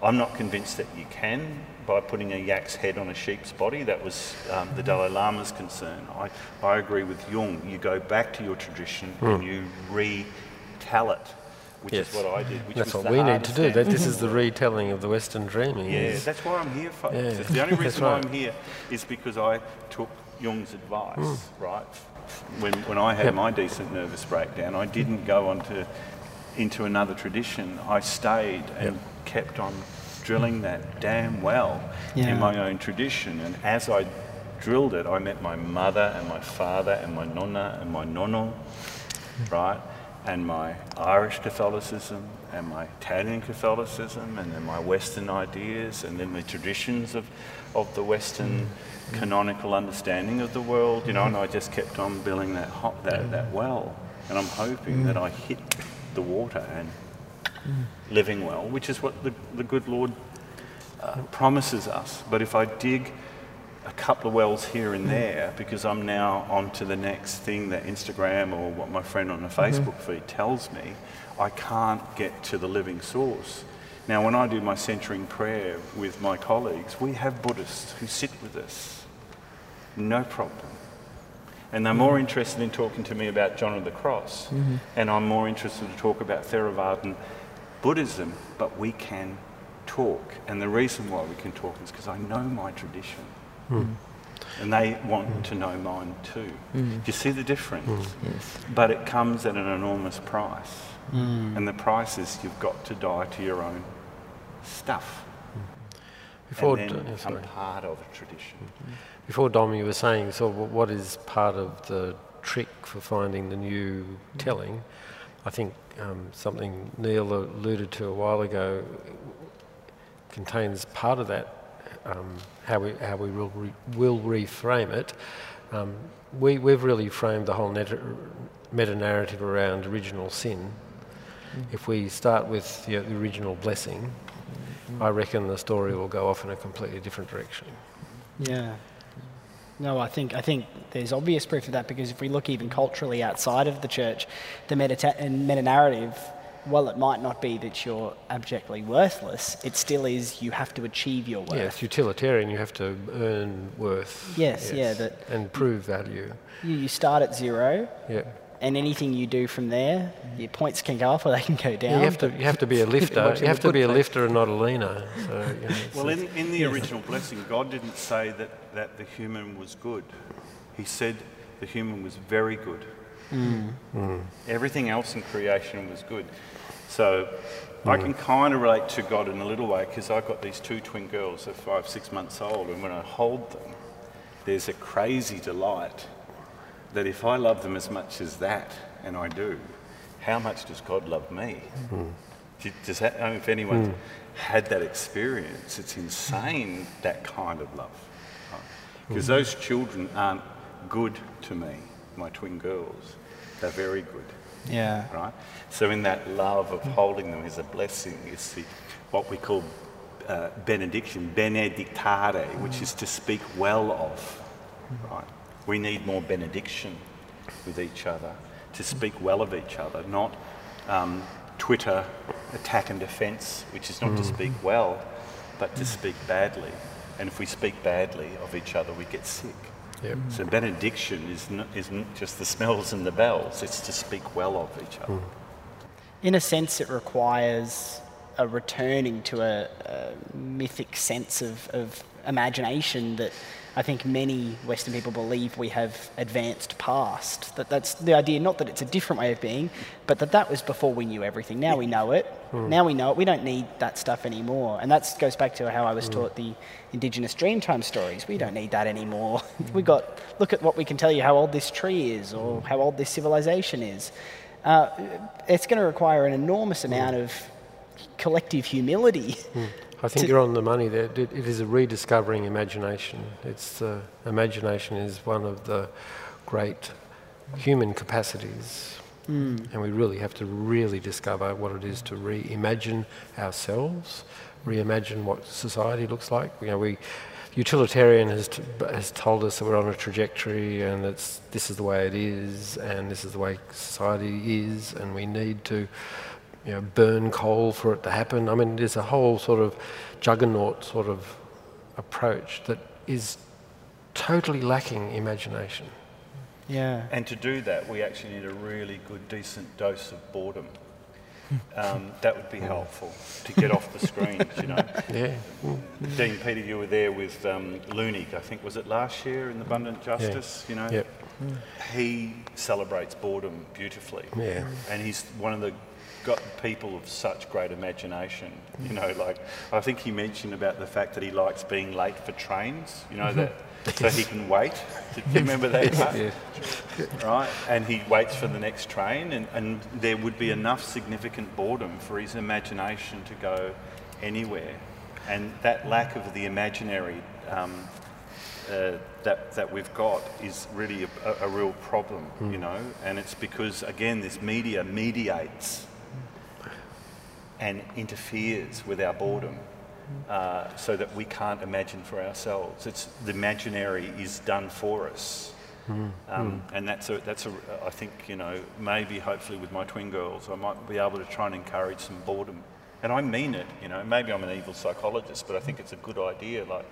I'm not convinced that you can by putting a yak's head on a sheep's body. That was um, the Dalai Lama's concern. I, I agree with Jung. You go back to your tradition mm. and you retell it, which yes. is what I did. that's what we need to do. That this is the retelling of the Western dreaming. Yeah, that's why I'm here, folks. Yeah. The only *laughs* reason right. why I'm here is because I took Jung's advice, mm. right? When, when I had yep. my decent nervous breakdown, I didn't go on to into another tradition. I stayed and yep kept on drilling that damn well yeah. in my own tradition. And as I drilled it, I met my mother and my father and my nonna and my nono, right? And my Irish Catholicism and my Italian Catholicism and then my Western ideas and then the traditions of, of the Western mm. canonical understanding of the world, you know, and I just kept on building that, hot, that, that well. And I'm hoping mm. that I hit the water and mm. living well, which is what the, the good Lord uh, promises us. But if I dig a couple of wells here and there because I'm now on to the next thing that Instagram or what my friend on the mm-hmm. Facebook mm-hmm. feed tells me, I can't get to the living source. Now, when I do my centering prayer with my colleagues, we have Buddhists who sit with us. No problem. And they're more mm-hmm. interested in talking to me about John of the Cross, mm-hmm. and I'm more interested to talk about Theravadan Buddhism, but we can talk. And the reason why we can talk is because I know my tradition. Mm. And they want mm. to know mine too. Mm. Do you see the difference? Hmm. Yes. But it comes at an enormous price. Hmm. And the price is you've got to die to your own stuff. Hmm. Before and then become part of a tradition. Before Dom, you were saying, so what is part of the trick for finding the new telling? I think um, something Neil alluded to a while ago contains part of that. Um, how we how we will re, will reframe it. Um, we we've really framed the whole meta narrative around original sin. Mm. If we start with the, the original blessing, mm. I reckon the story will go off in a completely different direction. Yeah. No, I think I think there's obvious proof of that because if we look even culturally outside of the church, the meta meta narrative, well, it might not be that you're abjectly worthless, it still is you have to achieve your worth. Yeah, it's utilitarian. You have to earn worth. Yes, yes. yeah, that and prove value. You, you start at zero. Yeah and anything you do from there, your points can go up or they can go down. Yeah, you have to you have to be a *laughs* lifter. you have to be a lifter and not a leaner. So, you know, well, in, in the yes. original blessing, God didn't say that, that the human was good. He said the human was very good. Mm. Mm. Everything else in creation was good. So mm. I can kind of relate to God in a little way because I've got these two twin girls, they're five, six months old, and when I hold them, there's a crazy delight that if I love them as much as that, and I do, how much does God love me? Mm. Does that, I mean, if anyone mm. had that experience, it's insane that kind of love. Because right? mm. those children aren't good to me, my twin girls. They're very good. Yeah. Right? So, in that love of holding them is a blessing, is the, what we call uh, benediction, benedictare, which is to speak well of. Right? We need more benediction with each other, to speak well of each other, not um, Twitter attack and defence, which is not mm. to speak well, but to speak badly. And if we speak badly of each other, we get sick. Yep. So benediction is not, isn't just the smells and the bells, it's to speak well of each other. Mm. In a sense, it requires a returning to a, a mythic sense of, of imagination that I think many Western people believe we have advanced past. That that's the idea, not that it's a different way of being, but that that was before we knew everything. Now we know it. Mm. Now we know it. We don't need that stuff anymore. And that goes back to how I was mm. taught the Indigenous Dreamtime stories. We don't need that anymore. *laughs* Mm. we got look at what we can tell you how old this tree is or hmm. how old this civilization is. Uh, it's going to require an enormous hmm. amount of collective humility hmm. I think you're on the money there. It, it is a rediscovering imagination. It's uh, imagination is one of the great human capacities, mm. and we really have to really discover what it is to reimagine ourselves, reimagine what society looks like. You know, we utilitarian has, t- has told us that we're on a trajectory and it's this is the way it is and this is the way society is and we need to you know, burn coal for it to happen. I mean, there's a whole sort of juggernaut sort of approach that is totally lacking imagination. Yeah. And to do that, we actually need a really good, decent dose of boredom. Um, that would be *laughs* helpful to get off the screens, you know. *laughs* Yeah. Dean Peter, you were there with um, Leunig, I think, was it last year in Abundant Justice? Yeah. You know, yep. he celebrates boredom beautifully. Yeah. And he's one of the got people of such great imagination. You know, like I think he mentioned about the fact that he likes being late for trains. You know that. so he can wait. Do you remember that? yeah. Right? And he waits for the next train, and, and there would be enough significant boredom for his imagination to go anywhere. And that lack of the imaginary um, uh, that, that we've got is really a, a real problem, mm. you know, and it's because, again, this media mediates and interferes with our boredom uh, so that we can't imagine for ourselves. It's, the imaginary is done for us. Mm. Um, mm. And that's a, that's a, I think, you know, maybe hopefully with my twin girls, I might be able to try and encourage some boredom. And I mean it, you know, maybe I'm an evil psychologist, but I think it's a good idea. Like,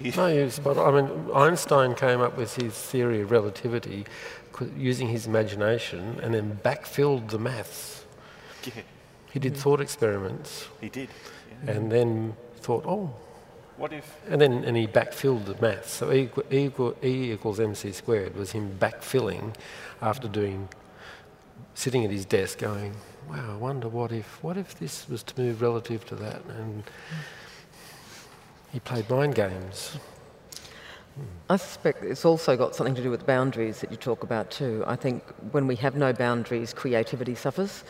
no, yes, but I mean, Einstein came up with his theory of relativity using his imagination and then backfilled the maths. Yeah. He did mm. thought experiments. He did. Yeah. And then thought, oh. What if? And then and he backfilled the maths. So E, equal, e equals mc squared was him backfilling after doing, sitting at his desk going, wow, I wonder what if, what if this was to move relative to that? And he played mind games. I suspect it's also got something to do with boundaries that you talk about too. I think when we have no boundaries, creativity suffers.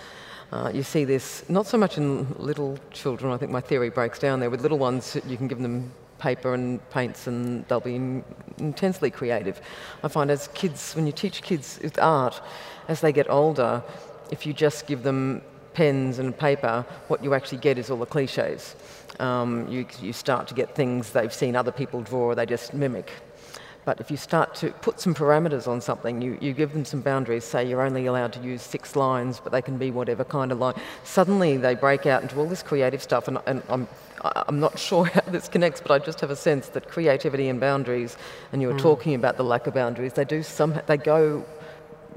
Uh, you see this not so much in little children, I think my theory breaks down there. With little ones, you can give them paper and paints and they'll be in, intensely creative. I find as kids, when you teach kids with art, as they get older, if you just give them pens and paper, what you actually get is all the cliches. Um, you, you start to get things they've seen other people draw, they just mimic. But if you start to put some parameters on something, you, you give them some boundaries, say you're only allowed to use six lines, but they can be whatever kind of line. Suddenly they break out into all this creative stuff, and, and I'm, I'm not *laughs* sure how this connects, but I just have a sense that creativity and boundaries, and you were mm. talking about the lack of boundaries, they do some, they go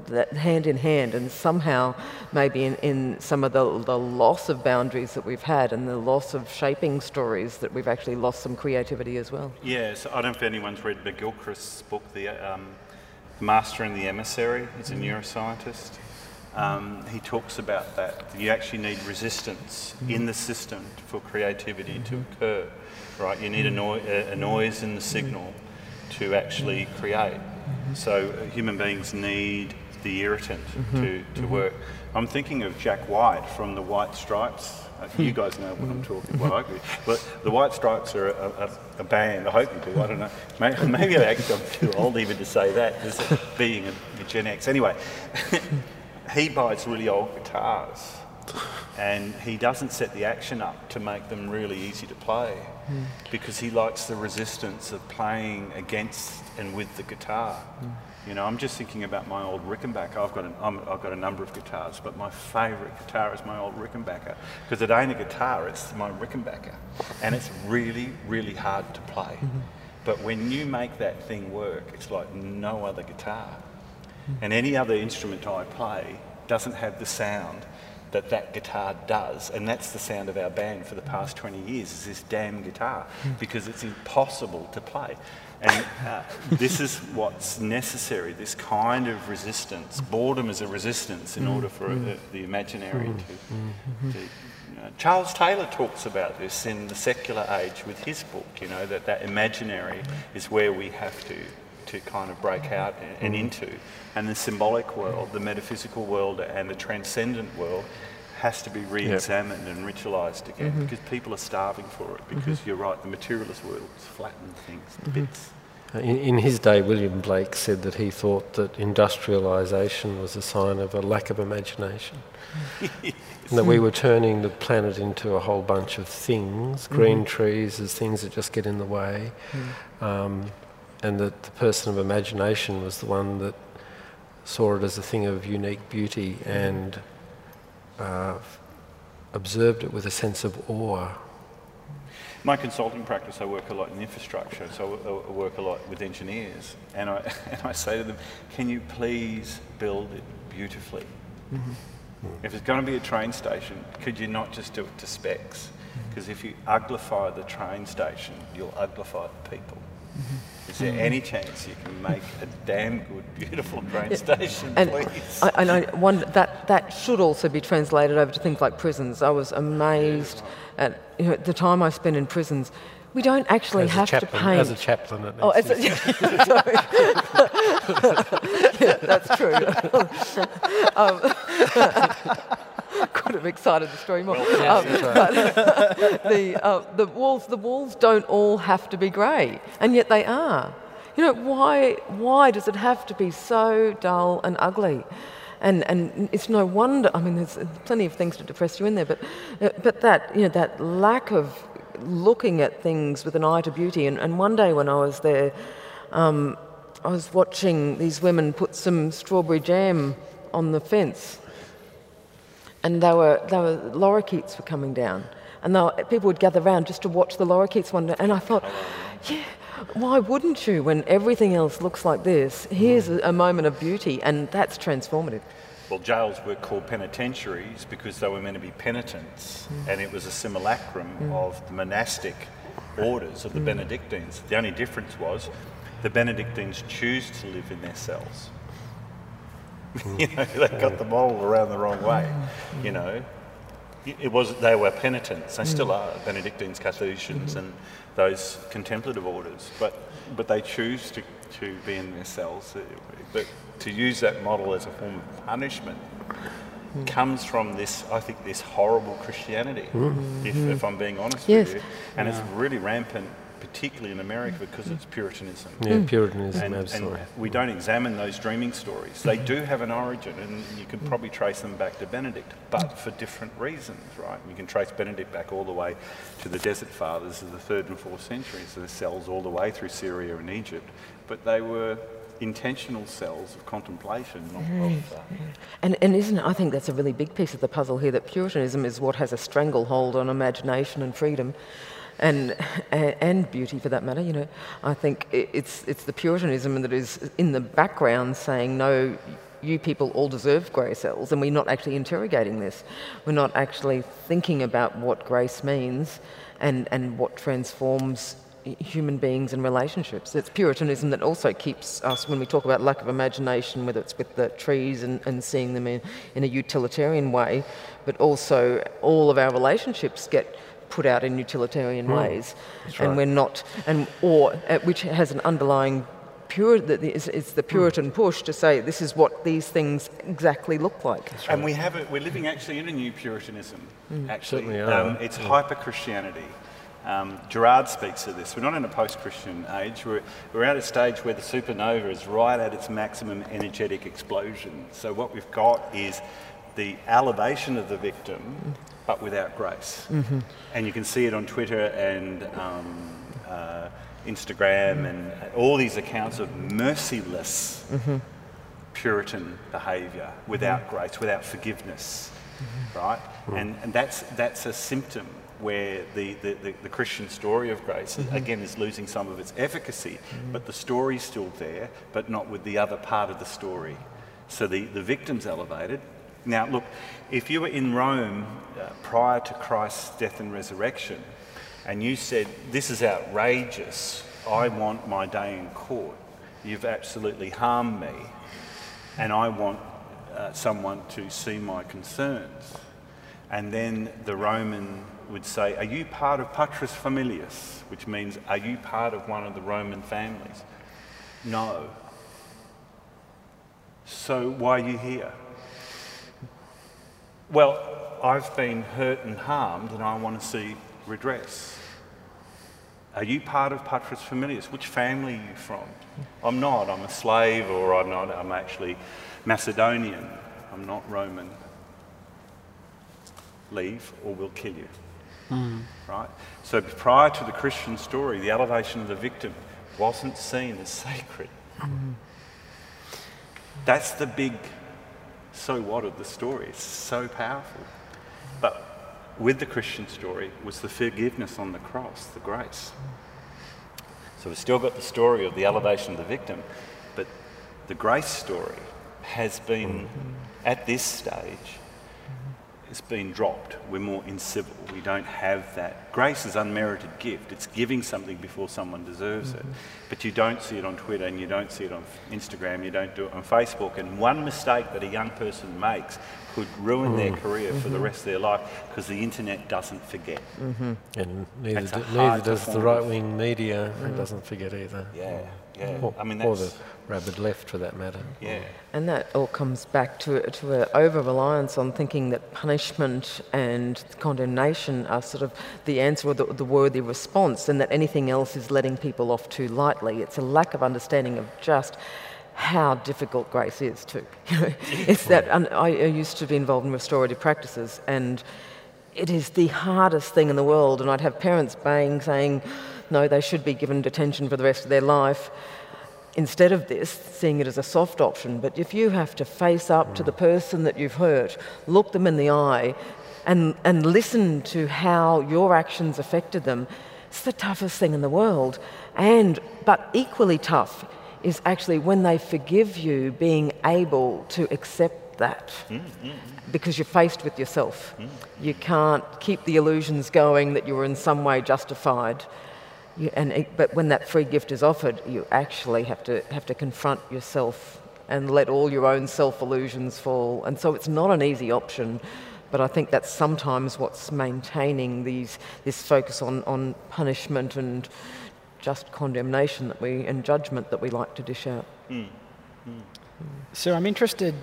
that hand in hand, and somehow, maybe in, in some of the, the loss of boundaries that we've had and the loss of shaping stories, that we've actually lost some creativity as well. Yeah, so I don't know if anyone's read McGilchrist's book, The um, Master and the Emissary. He's a mm. neuroscientist. Um, he talks about that. You actually need resistance mm. in the system for creativity mm-hmm. to occur, right? You need a, no- a, noise in the signal to actually create. Mm-hmm. So uh, human beings need the irritant mm-hmm. to, to mm-hmm. work. I'm thinking of Jack White from the White Stripes. Uh, hmm. you guys know what I'm talking about. But the White Stripes are a, a, a, band. I hope you do. I don't know. *laughs* Maybe, maybe I'm too old even to say that, as being a, a Gen X. Anyway, *laughs* he buys really old guitars, and he doesn't set the action up to make them really easy to play, mm. because he likes the resistance of playing against and with the guitar. Mm. You know, I'm just thinking about my old Rickenbacker. I've got, an, i have got a number of guitars, but my favourite guitar is my old Rickenbacker because it ain't a guitar, it's my Rickenbacker. And it's really, really hard to play. Mm-hmm. But when you make that thing work, it's like no other guitar. Mm-hmm. And any other instrument I play doesn't have the sound that that guitar does, and that's the sound of our band for the past 20 years, is this damn guitar, mm-hmm. because it's impossible to play. And uh, this is what's necessary this kind of resistance. Boredom is a resistance in order for uh, the imaginary to. to you know, Charles Taylor talks about this in The Secular Age with his book, you know, that that imaginary is where we have to, to kind of break out and into. And the symbolic world, the metaphysical world, and the transcendent world has to be re-examined yep. and ritualised again mm-hmm. because people are starving for it. Because mm-hmm. you're right, the materialist world's flattened things to mm-hmm. bits. Uh, in, in, his day, William Blake said that he thought that industrialisation was a sign of a lack of imagination. yes. *laughs* And that we were turning the planet into a whole bunch of things, green mm-hmm. trees as things that just get in the way, mm. um, and that the person of imagination was the one that saw it as a thing of unique beauty and uh, observed it with a sense of awe. My consulting practice, I work a lot in infrastructure, so I work a lot with engineers, and I, *laughs* and I say to them, can you please build it beautifully? Mm-hmm. If it's going to be a train station, could you not just do it to specs? Because mm-hmm. if you uglify the train station, you'll uglify the people. Mm-hmm. Is there mm-hmm. any chance you can make a damn good, beautiful *laughs* train station, and please? I, and I wonder, that, that should also be translated over to things like prisons. I was amazed yeah, at you know, the time I spent in prisons. We don't actually as have chaplain, to paint. As a chaplain, it oh, as a, *laughs* yeah, that's true. *laughs* um, *laughs* could have excited the story more. Well, um, *laughs* the, uh, the, walls, the walls don't all have to be grey, and yet they are. You know, why, why does it have to be so dull and ugly? And, and it's no wonder, I mean, there's plenty of things to depress you in there, but, uh, but that, you know, that lack of looking at things with an eye to beauty. And, and one day when I was there, um, I was watching these women put some strawberry jam on the fence and there were, there were lorikeets were coming down. And were, people would gather around just to watch the lorikeets one day. And I thought, yeah, why wouldn't you when everything else looks like this? Here's a, a moment of beauty, and that's transformative. Well, jails were called penitentiaries because they were meant to be penitents, mm. and it was a simulacrum mm. of the monastic orders of the mm. Benedictines. The only difference was the Benedictines choose to live in their cells. *laughs* you know, they got the model around the wrong way. You know, it was they were penitents. They mm. still are Benedictines, Carthusians, mm-hmm. and those contemplative orders. But but they choose to, to be in their cells. But to use that model as a form of punishment mm. comes from this, I think, this horrible Christianity. Mm-hmm. If, if, I'm being honest yes. with you, and yeah. it's really rampant particularly in America because it's Puritanism. Yeah, mm. Puritanism, and, absolutely. And we don't examine those dreaming stories. They do have an origin, and you can probably trace them back to Benedict, but for different reasons, right? You can trace Benedict back all the way to the Desert Fathers of the third and fourth centuries, so the cells all the way through Syria and Egypt, but they were intentional cells of contemplation, not mm. of, uh, and, and isn't I think that's a really big piece of the puzzle here that Puritanism is what has a stranglehold on imagination and freedom and, and beauty for that matter. You know, I think it's, it's the Puritanism that is in the background saying, no, you people all deserve grey cells, and we're not actually interrogating this. We're not actually thinking about what grace means and, and what transforms human beings and relationships. It's Puritanism that also keeps us, when we talk about lack of imagination, whether it's with the trees and, and seeing them in, in a utilitarian way, but also all of our relationships get put out in utilitarian mm. ways, right. and we're not, and or uh, which has an underlying pure it's, it's the Puritan mm. push to say this is what these things exactly look like. Right. And we have it. We're living actually in a new Puritanism. Mm. Actually, um, it's yeah. hyper Christianity. Um, Girard speaks of this. We're not in a post-Christian age. We're, we're at a stage where the supernova is right at its maximum energetic explosion. So what we've got is the elevation of the victim mm but without grace. Mm-hmm. And you can see it on Twitter and um, uh, Instagram and all these accounts of merciless mm-hmm. Puritan behaviour without mm-hmm. grace, without forgiveness, mm-hmm. right? Mm. And, and that's, that's a symptom where the, the, the, the Christian story of grace, mm-hmm. again, is losing some of its efficacy, mm-hmm. but the story's still there, but not with the other part of the story. So the, the victim's elevated, now, look, if you were in Rome uh, prior to Christ's death and resurrection, and you said, This is outrageous, I want my day in court, you've absolutely harmed me, and I want uh, someone to see my concerns. And then the Roman would say, Are you part of Patres Familias? Which means, Are you part of one of the Roman families? No. So why are you here? Well, I've been hurt and harmed and I want to see redress. Are you part of Patres Familias? Which family are you from? I'm not. I'm a slave or I'm not. I'm actually Macedonian. I'm not Roman. Leave or we'll kill you. Mm. Right? So prior to the Christian story, the elevation of the victim wasn't seen as sacred. Mm. That's the big so what of the story? It's so powerful. But with the Christian story was the forgiveness on the cross, the grace. So we've still got the story of the elevation of the victim, but the grace story has been, at this stage, it's been dropped. We're more incivil. We don't have that. Grace is unmerited gift. It's giving something before someone deserves mm-hmm. it. But you don't see it on Twitter and you don't see it on Instagram, you don't do it on Facebook. And one mistake that a young person makes could ruin mm. their career mm-hmm. for the mm-hmm. rest of their life because the internet doesn't forget. Mm-hmm. And neither, do, neither does the right wing media, it mm-hmm. doesn't forget either. Yeah, yeah. Or, I mean, or the rabid left for that matter. Yeah. And that all comes back to, to an over reliance on thinking that punishment and condemnation are sort of the answer or the, the worthy response, and that anything else is letting people off too lightly. It's a lack of understanding of just how difficult grace is too. *laughs* it's that I used to be involved in restorative practices, and it is the hardest thing in the world. And I'd have parents baying, saying, "No, they should be given detention for the rest of their life." Instead of this, seeing it as a soft option, but if you have to face up to the person that you've hurt, look them in the eye, and, and listen to how your actions affected them, it's the toughest thing in the world. And, but equally tough is actually when they forgive you, being able to accept that. Mm. Because you're faced with yourself. You can't keep the illusions going that you were in some way justified. You, and it, but when that free gift is offered, you actually have to have to confront yourself and let all your own self illusions fall. And so it's not an easy option But I think that's sometimes what's maintaining these, this focus on, on punishment and just condemnation that we, and judgment that we like to dish out. Mm. Mm. So I'm interested,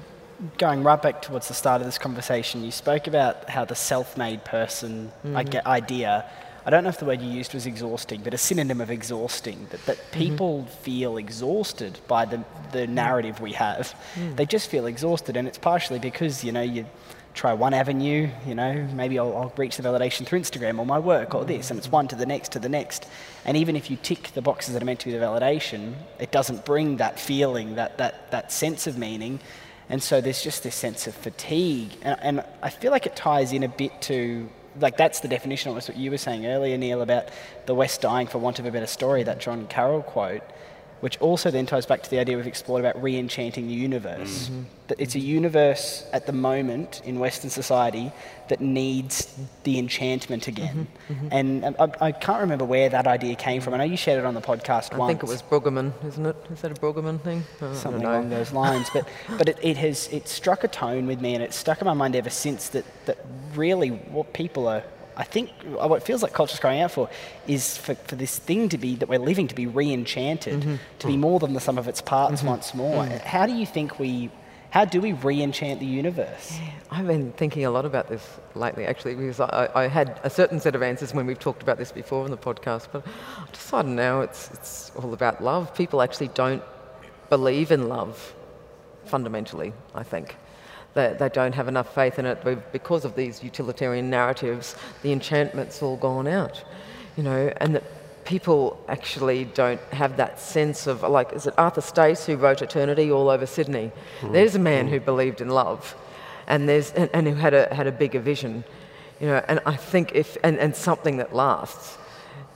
going right back towards the start of this conversation, you spoke about how the self-made person mm-hmm. idea I don't know if the word you used was exhausting, but a synonym of exhausting, that, that mm-hmm. people mm-hmm. feel exhausted by the, the narrative we have. Mm. They just feel exhausted, and it's partially because, you know, you try one avenue, you know, maybe I'll, I'll, reach the validation through Instagram or my work or this, and it's one to the next to the next. And even if you tick the boxes that are meant to be the validation, it doesn't bring that feeling, that, that, that sense of meaning. And so there's just this sense of fatigue. And, and I feel like it ties in a bit to like that's the definition of what you were saying earlier, Neil, about the West dying for want of a better story, that John Carroll quote, which also then ties back to the idea we've explored about re-enchanting the universe. Mm-hmm. That it's a universe at the moment in Western society that needs the enchantment again. Mm-hmm. Mm-hmm. And um, I, I, can't remember where that idea came from. I know you shared it on the podcast I once. I think it was Brueggemann, isn't it? Is that a Brueggemann thing? Something along those lines. but *laughs* but it, it has it struck a tone with me, and it's stuck in my mind ever since. That that really what people are I think what feels like culture's crying out for is for, for this thing to be that we're living to be re-enchanted, mm-hmm. to be more than the sum of its parts mm-hmm. once more. Mm-hmm. How do you think we how do we re-enchant the universe? Yeah, I've been thinking a lot about this lately, actually, because I, I, had a certain set of answers when we've talked about this before on the podcast, but I decided now it's, it's all about love. People actually don't believe in love, fundamentally, I think. They, they don't have enough faith in it because of these utilitarian narratives. The enchantment's all gone out, you know, and that people actually don't have that sense of, like, is it Arthur Stace who wrote Eternity all over Sydney? Mm. There's a man mm. who believed in love and, there's, and, and, who had a, had a bigger vision, you know, and I think if, and, and something that lasts.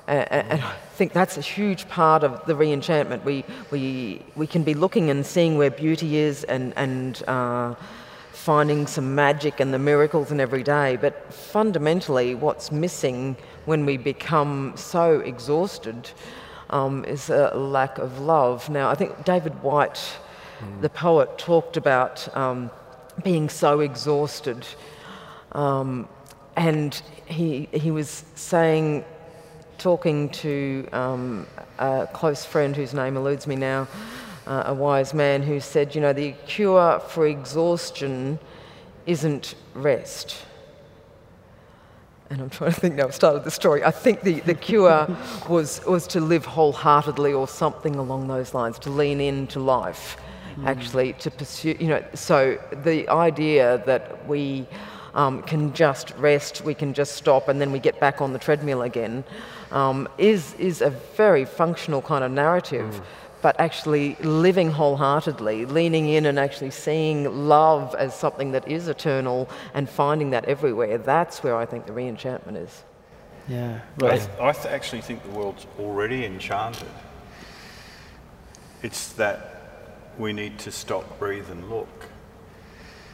And, and I think that's a huge part of the re-enchantment. We, we, we can be looking and seeing where beauty is and, and uh, finding some magic and the miracles in every day, but fundamentally, what's missing when we become so exhausted um, is a lack of love. Now, I think David Whyte, mm. the poet, talked about um, being so exhausted. Um, and he, he was saying, talking to um, a close friend whose name eludes me now, uh, a wise man who said, you know, the cure for exhaustion isn't rest. And I'm trying to think now, I've started the story. I think the, the cure *laughs* was, was to live wholeheartedly or something along those lines, to lean into life, mm. actually, to pursue, you know. So the idea that we um, can just rest, we can just stop, and then we get back on the treadmill again um, is, is a very functional kind of narrative. Mm but actually living wholeheartedly, leaning in and actually seeing love as something that is eternal and finding that everywhere, that's where I think the re-enchantment is. Yeah. Right. I, th- I actually think the world's already enchanted. It's that we need to stop, breathe, and look.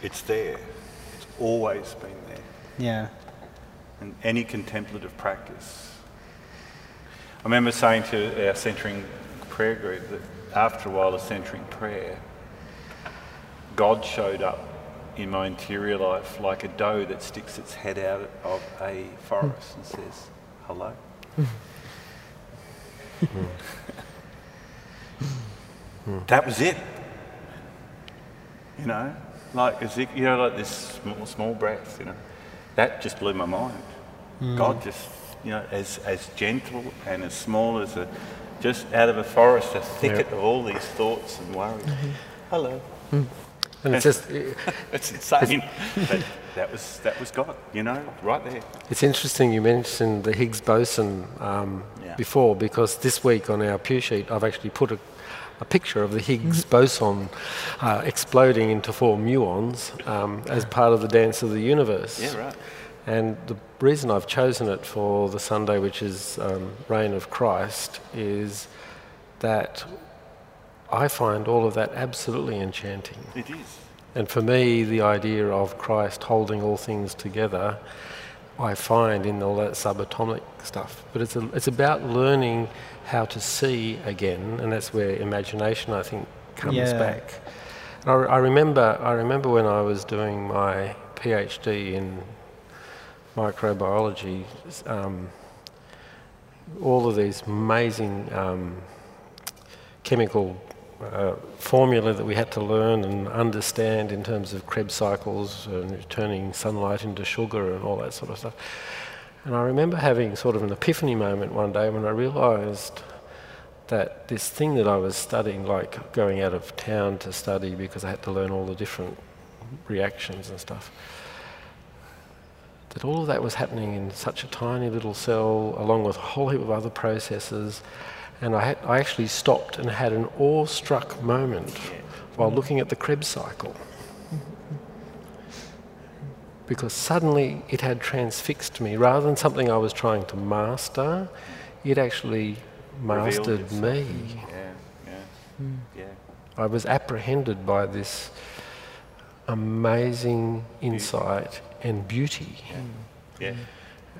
It's there. It's always been there. Yeah. And any contemplative practice. I remember saying to our centering prayer group that after a while of centering prayer, God showed up in my interior life like a doe that sticks its head out of a forest and says, hello. that was it. You know, like as if, you know, like this small, small breath. You know, that just blew my mind. Mm. God just, you know, as as gentle and as small as a just out of a forest, a thicket of all these thoughts and worries. Mm-hmm. Hello. Mm. And it's just *laughs* it's insane. but that was that was God, you know, right there. It's interesting you mentioned the Higgs boson um, yeah. before because this week on our pew sheet I've actually put a, a picture of the Higgs mm-hmm. boson uh, exploding into four muons um, as part of the dance of the universe. Yeah, right. And the reason I've chosen it for the Sunday, which is um, Reign of Christ, is that I find all of that absolutely enchanting. It is. And for me, the idea of Christ holding all things together, I find in all that subatomic stuff. But it's, a, it's about learning how to see again, and that's where imagination, I think, comes yeah. back. I, I, remember, I remember when I was doing my PhD in microbiology, um, all of these amazing um, chemical uh, formula that we had to learn and understand in terms of Krebs cycles and turning sunlight into sugar and all that sort of stuff. And I remember having sort of an epiphany moment one day when I realised that this thing that I was studying, like going out of town to study because I had to learn all the different reactions and stuff, that all of that was happening in such a tiny little cell, along with a whole heap of other processes. And I, had, I actually stopped and had an awe-struck moment while looking at the Krebs cycle. Because suddenly it had transfixed me. Rather than something I was trying to master, it actually mastered me. Yeah, yeah, mm. yeah. I was apprehended by this amazing insight and beauty. Yeah. yeah.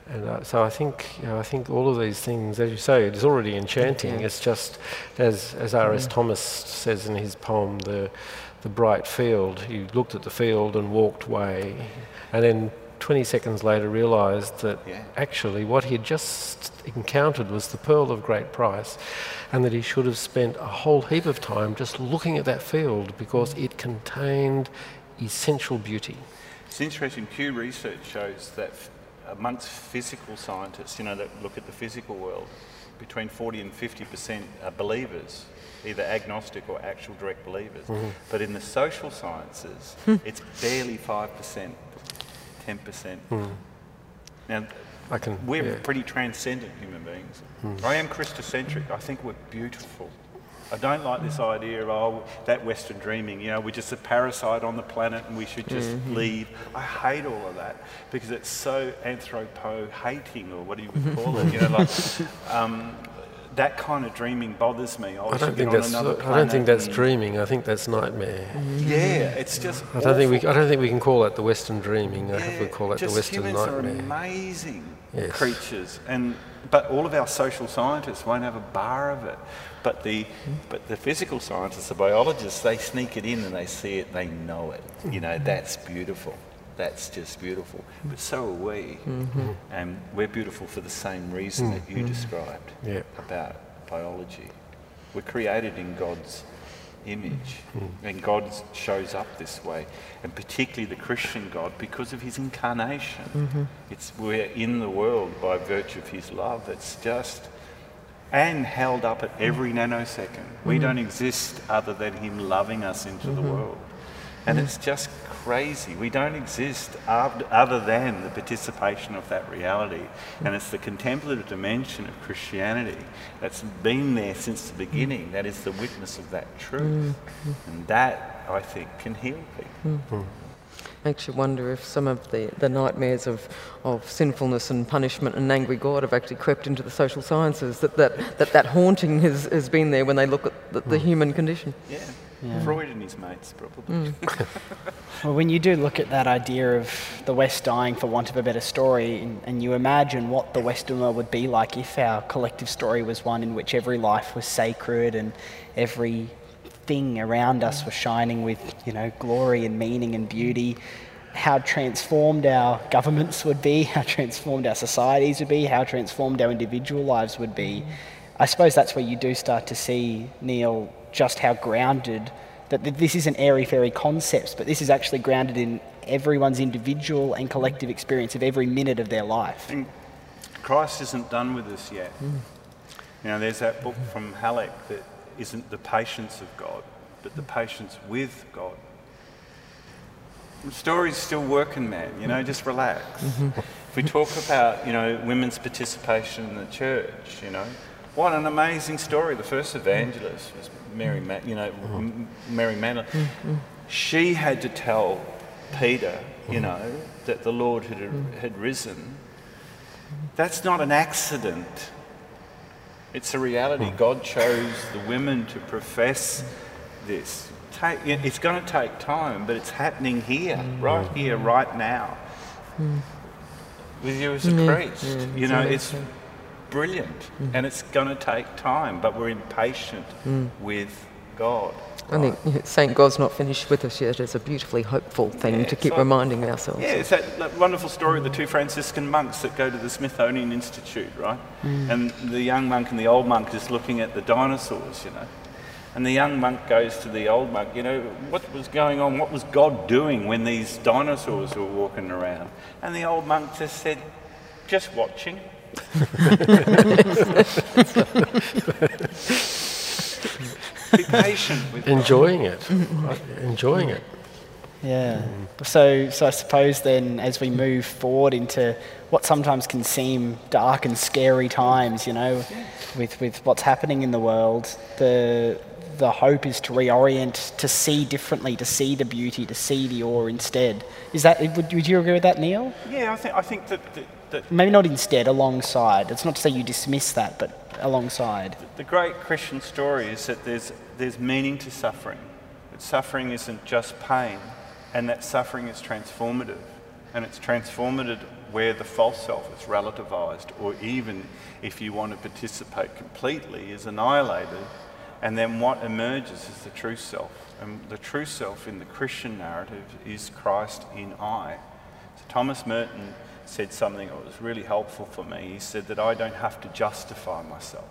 And uh, so I think, you know, I think all of these things, as you say, it is already enchanting. Yeah. It's just, as as R.S. Mm. Thomas says in his poem, the the bright field. He looked at the field and walked away, and then 20 seconds later realised that yeah. actually what he had just encountered was the pearl of great price, and that he should have spent a whole heap of time just looking at that field because mm. it contained essential beauty. It's interesting. Pew Research shows that amongst physical scientists, you know, that look at the physical world, between 40 and 50% are believers, either agnostic or actual direct believers. Mm-hmm. But in the social sciences, hmm. it's barely 5%, 10%. Mm. Now, I can, we're yeah. pretty transcendent human beings. Mm. I am Christocentric. I think we're beautiful. I don't like this idea of, oh, that Western dreaming, you know, we're just a parasite on the planet and we should just mm-hmm. leave. I hate all of that because it's so anthropo-hating, or what do you call it? You know, like, *laughs* um, that kind of dreaming bothers me. I, I don't think that's. I don't think that's dreaming. I think that's nightmare. Yeah, it's just. I don't think we. I don't think we can call that the Western dreaming. Yeah, I think we call that the Western humans nightmare. Humans are amazing yes. creatures, and but all of our social scientists won't have a bar of it. But the, but the physical scientists, the biologists, they sneak it in and they see it, they know it. You know, that's beautiful. That's just beautiful. But so are we. Mm-hmm. And we're beautiful for the same reason mm-hmm. that you mm-hmm. described yeah. about biology. We're created in God's image. Mm. And God shows up this way, and particularly the Christian God because of his incarnation. Mm-hmm. It's we're in the world by virtue of his love. It's just and held up at every nanosecond. Mm-hmm. We don't exist other than Him loving us into mm-hmm. the world. And mm-hmm. it's just crazy. We don't exist other than the participation of that reality. And it's the contemplative dimension of Christianity that's been there since the beginning that is the witness of that truth. Mm-hmm. And that, I think, can heal people. Makes you wonder if some of the, the nightmares of, of sinfulness and punishment and angry God have actually crept into the social sciences, that that, that, that haunting has, has been there when they look at the, the mm. human condition. Yeah. yeah. Freud and his mates, probably. Mm. *laughs* well, when you do look at that idea of the West dying for want of a better story, and, and you imagine what the Western world would be like if our collective story was one in which every life was sacred and every thing around us was shining with, you know, glory and meaning and beauty, how transformed our governments would be, *laughs* how transformed our societies would be, how transformed our individual lives would be. I suppose that's where you do start to see, Neil, just how grounded that this isn't airy fairy concepts, but this is actually grounded in everyone's individual and collective experience of every minute of their life. And Christ isn't done with us yet. Mm. You know, there's that book from Halík that isn't the patience of God, but the patience with God. The story's still working, man. You know, just relax. Mm-hmm. If we talk about, you know, women's participation in the church, you know, what an amazing story. The first evangelist was Mary, Ma- you know, mm-hmm. Mary Magdalene. Mm-hmm. She had to tell Peter, you know, that the Lord had, had risen. That's not an accident. It's a reality. God chose the women to profess this. Take, it's going to take time, but it's happening here, mm. right here, right now. Mm. With you as a mm. priest. you know, it's brilliant and it's going to take time, but we're impatient with God. I think St. *laughs* God's not finished with us yet is a beautifully hopeful thing Yeah, to keep reminding ourselves. Yeah, it's that, that wonderful story of the two Franciscan monks that go to the Smithsonian Institute, right? Mm. And the young monk and the old monk is looking at the dinosaurs, you know. And the young monk goes to the old monk, you know, what was going on? What was God doing when these dinosaurs were walking around? And the old monk just said, just watching. *laughs* *laughs* Be patient with God. Enjoying it. right? Enjoying it. Yeah. So, so I suppose then, as we move forward into what sometimes can seem dark and scary times, you know, with with what's happening in the world, the the hope is to reorient, to see differently, to see the beauty, to see the awe instead. Is that? Would, would you agree with that, Neil? Yeah, I think, I think that, that, that Maybe not instead, alongside. It's not to say you dismiss that, but alongside. The great Christian story is that there's, there's meaning to suffering. That suffering isn't just pain, and that suffering is transformative. And it's transformative where the false self is relativized, or even if you want to participate completely, is annihilated. And then what emerges is the true self. And the true self in the Christian narrative is Christ in I. So Thomas Merton said something that was really helpful for me. He said that I don't have to justify myself.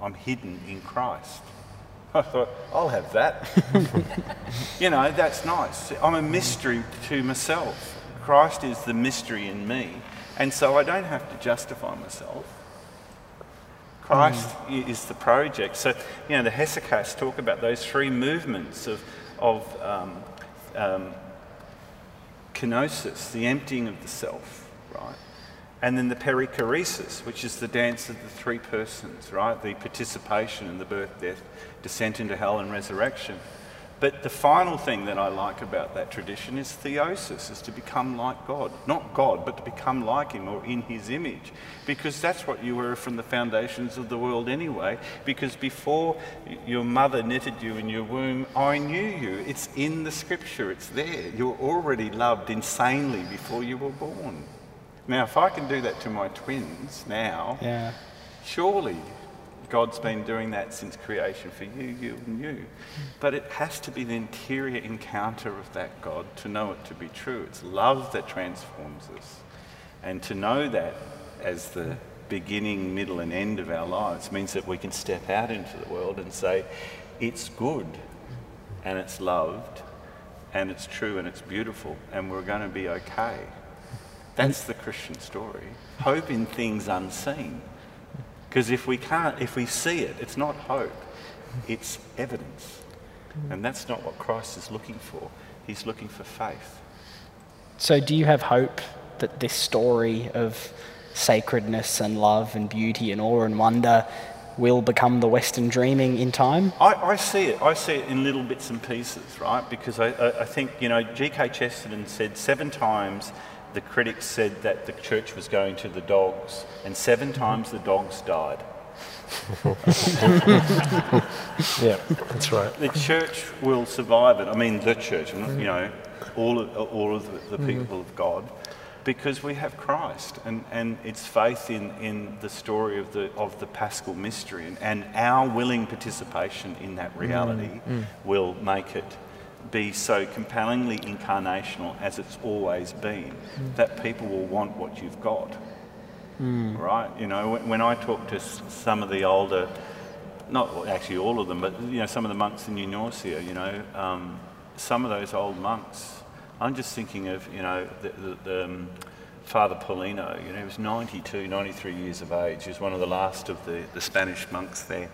I'm hidden in Christ. *laughs* I thought, I'll have that. *laughs* you know, that's nice. I'm a mystery to myself. Christ is the mystery in me. And so I don't have to justify myself. Christ i- is the project. So, you know, the Hesychasts talk about those three movements of, of um, um, kenosis, the emptying of the self, right? And then the perichoresis, which is the dance of the three persons, right? The participation in the birth, death, descent into hell, and resurrection. But the final thing that I like about that tradition is theosis, is to become like God. Not God, but to become like Him or in His image. Because that's what you were from the foundations of the world anyway. Because before your mother knitted you in your womb, I knew you. It's in the scripture, it's there. You're already loved insanely before you were born. Now, if I can do that to my twins now, Yeah. surely God's been doing that since creation for you, you, and you. But it has to be the interior encounter of that God to know it to be true. It's love that transforms us. And to know that as the beginning, middle, and end of our lives means that we can step out into the world and say, it's good, and it's loved, and it's true, and it's beautiful, and we're going to be okay. That's the Christian story. Hope in things unseen. Because if we can't, if we see it, it's not hope, it's evidence. And that's not what Christ is looking for. He's looking for faith. So, do you have hope that this story of sacredness and love and beauty and awe and wonder will become the Western dreaming in time? I, I see it. I see it in little bits and pieces, right? Because I, I, I think, you know, G.K. Chesterton said seven times the critics said that the church was going to the dogs, and seven times the dogs died. *laughs* Yeah, that's right. The church will survive it. I mean, the church, you know, all of, all of the, the people of God, because we have Christ, and, and it's faith in, in the story of the of the Paschal mystery, and, and our willing participation in that mm-hmm. reality mm. will make it be so compellingly incarnational as it's always been, that people will want what you've got. Right? You know, when, when I talk to some of the older not actually all of them, but you know, some of the monks in New Norcia, you know, um, some of those old monks. I'm just thinking of, you know, the, the, the um, Father Paulino. You know, he was 92, 93 years of age. He was one of the last of the, the Spanish monks there.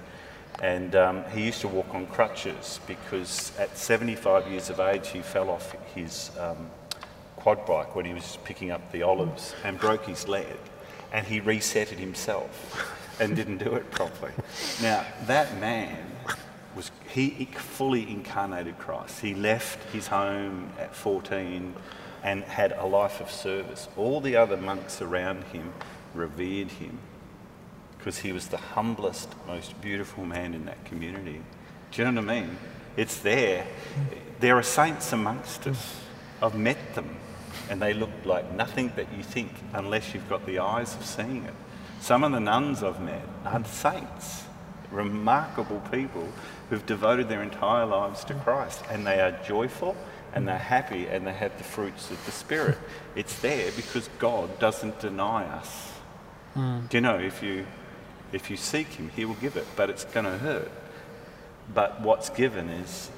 And um, he used to walk on crutches because at 75 years of age he fell off his um, quad bike when he was picking up the olives and broke his leg. And he reset it himself and didn't do it properly. Now, that man was, he fully incarnated Christ. He left his home at 14 and had a life of service. All the other monks around him revered him because he was the humblest, most beautiful man in that community. Do you know what I mean? It's there. There are saints amongst us. I've met them, and they look like nothing that you think unless you've got the eyes of seeing it. Some of the nuns I've met are saints, remarkable people who've devoted their entire lives to Christ and they are joyful and they're happy and they have the fruits of the Spirit. It's there because God doesn't deny us. Mm. Do you know, if you, if you seek Him, He will give it, but it's going to hurt. But what's given is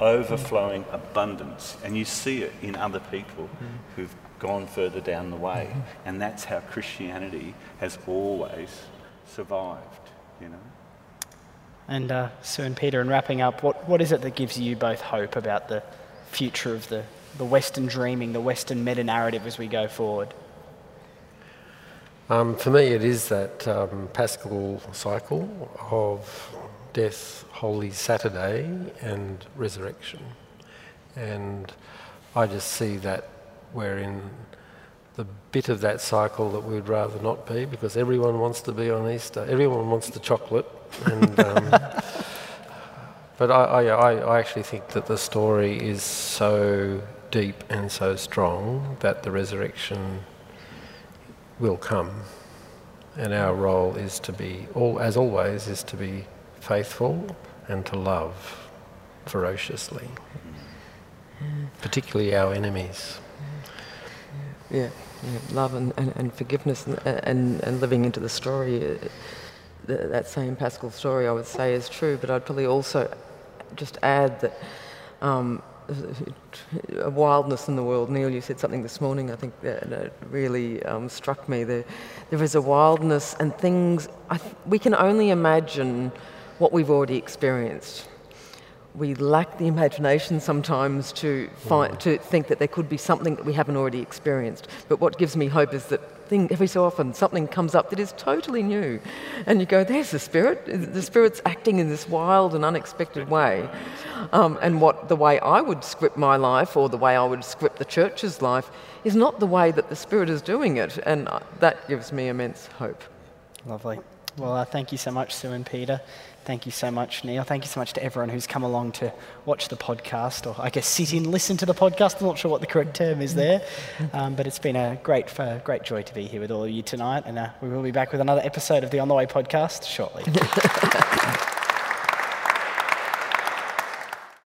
overflowing abundance, and you see it in other people who've gone further down the way. And that's how Christianity has always survived, you know. And uh, and Peter, in wrapping up, what, what is it that gives you both hope about the future of the, the Western dreaming, the Western meta narrative as we go forward? Um, for me, it is that um, Paschal cycle of death, Holy Saturday, and resurrection. And I just see that we're in the bit of that cycle that we'd rather not be because everyone wants to be on Easter. Everyone wants the chocolate. And, um, *laughs* but I, I, I actually think that the story is so deep and so strong that the resurrection will come. And our role is to be, all, as always, is to be faithful and to love ferociously, particularly our enemies. Yeah, yeah. love and, and, and forgiveness and, and, and, living into the story. Uh, that same Paschal story, I would say, is true, but I'd probably also just add that um, a wildness in the world. Neil, you said something this morning, I think that, really um, struck me. There, there is a wildness and things, th- we can only imagine what we've already experienced we lack the imagination sometimes to, find, to think that there could be something that we haven't already experienced. But what gives me hope is that thing, every so often something comes up that is totally new. And you go, there's the Spirit. The Spirit's acting in this wild and unexpected way. Um, and what the way I would script my life or the way I would script the church's life is not the way that the Spirit is doing it. And uh, that gives me immense hope. Lovely. Well, uh, thank you so much, Sue and Peter. Thank you so much, Neil. Thank you so much to everyone who's come along to watch the podcast, or I guess sit in, listen to the podcast. I'm not sure what the correct term is there, *laughs* um, but it's been a great, uh, great joy to be here with all of you tonight, and uh, we will be back with another episode of the On the Way podcast shortly. *laughs*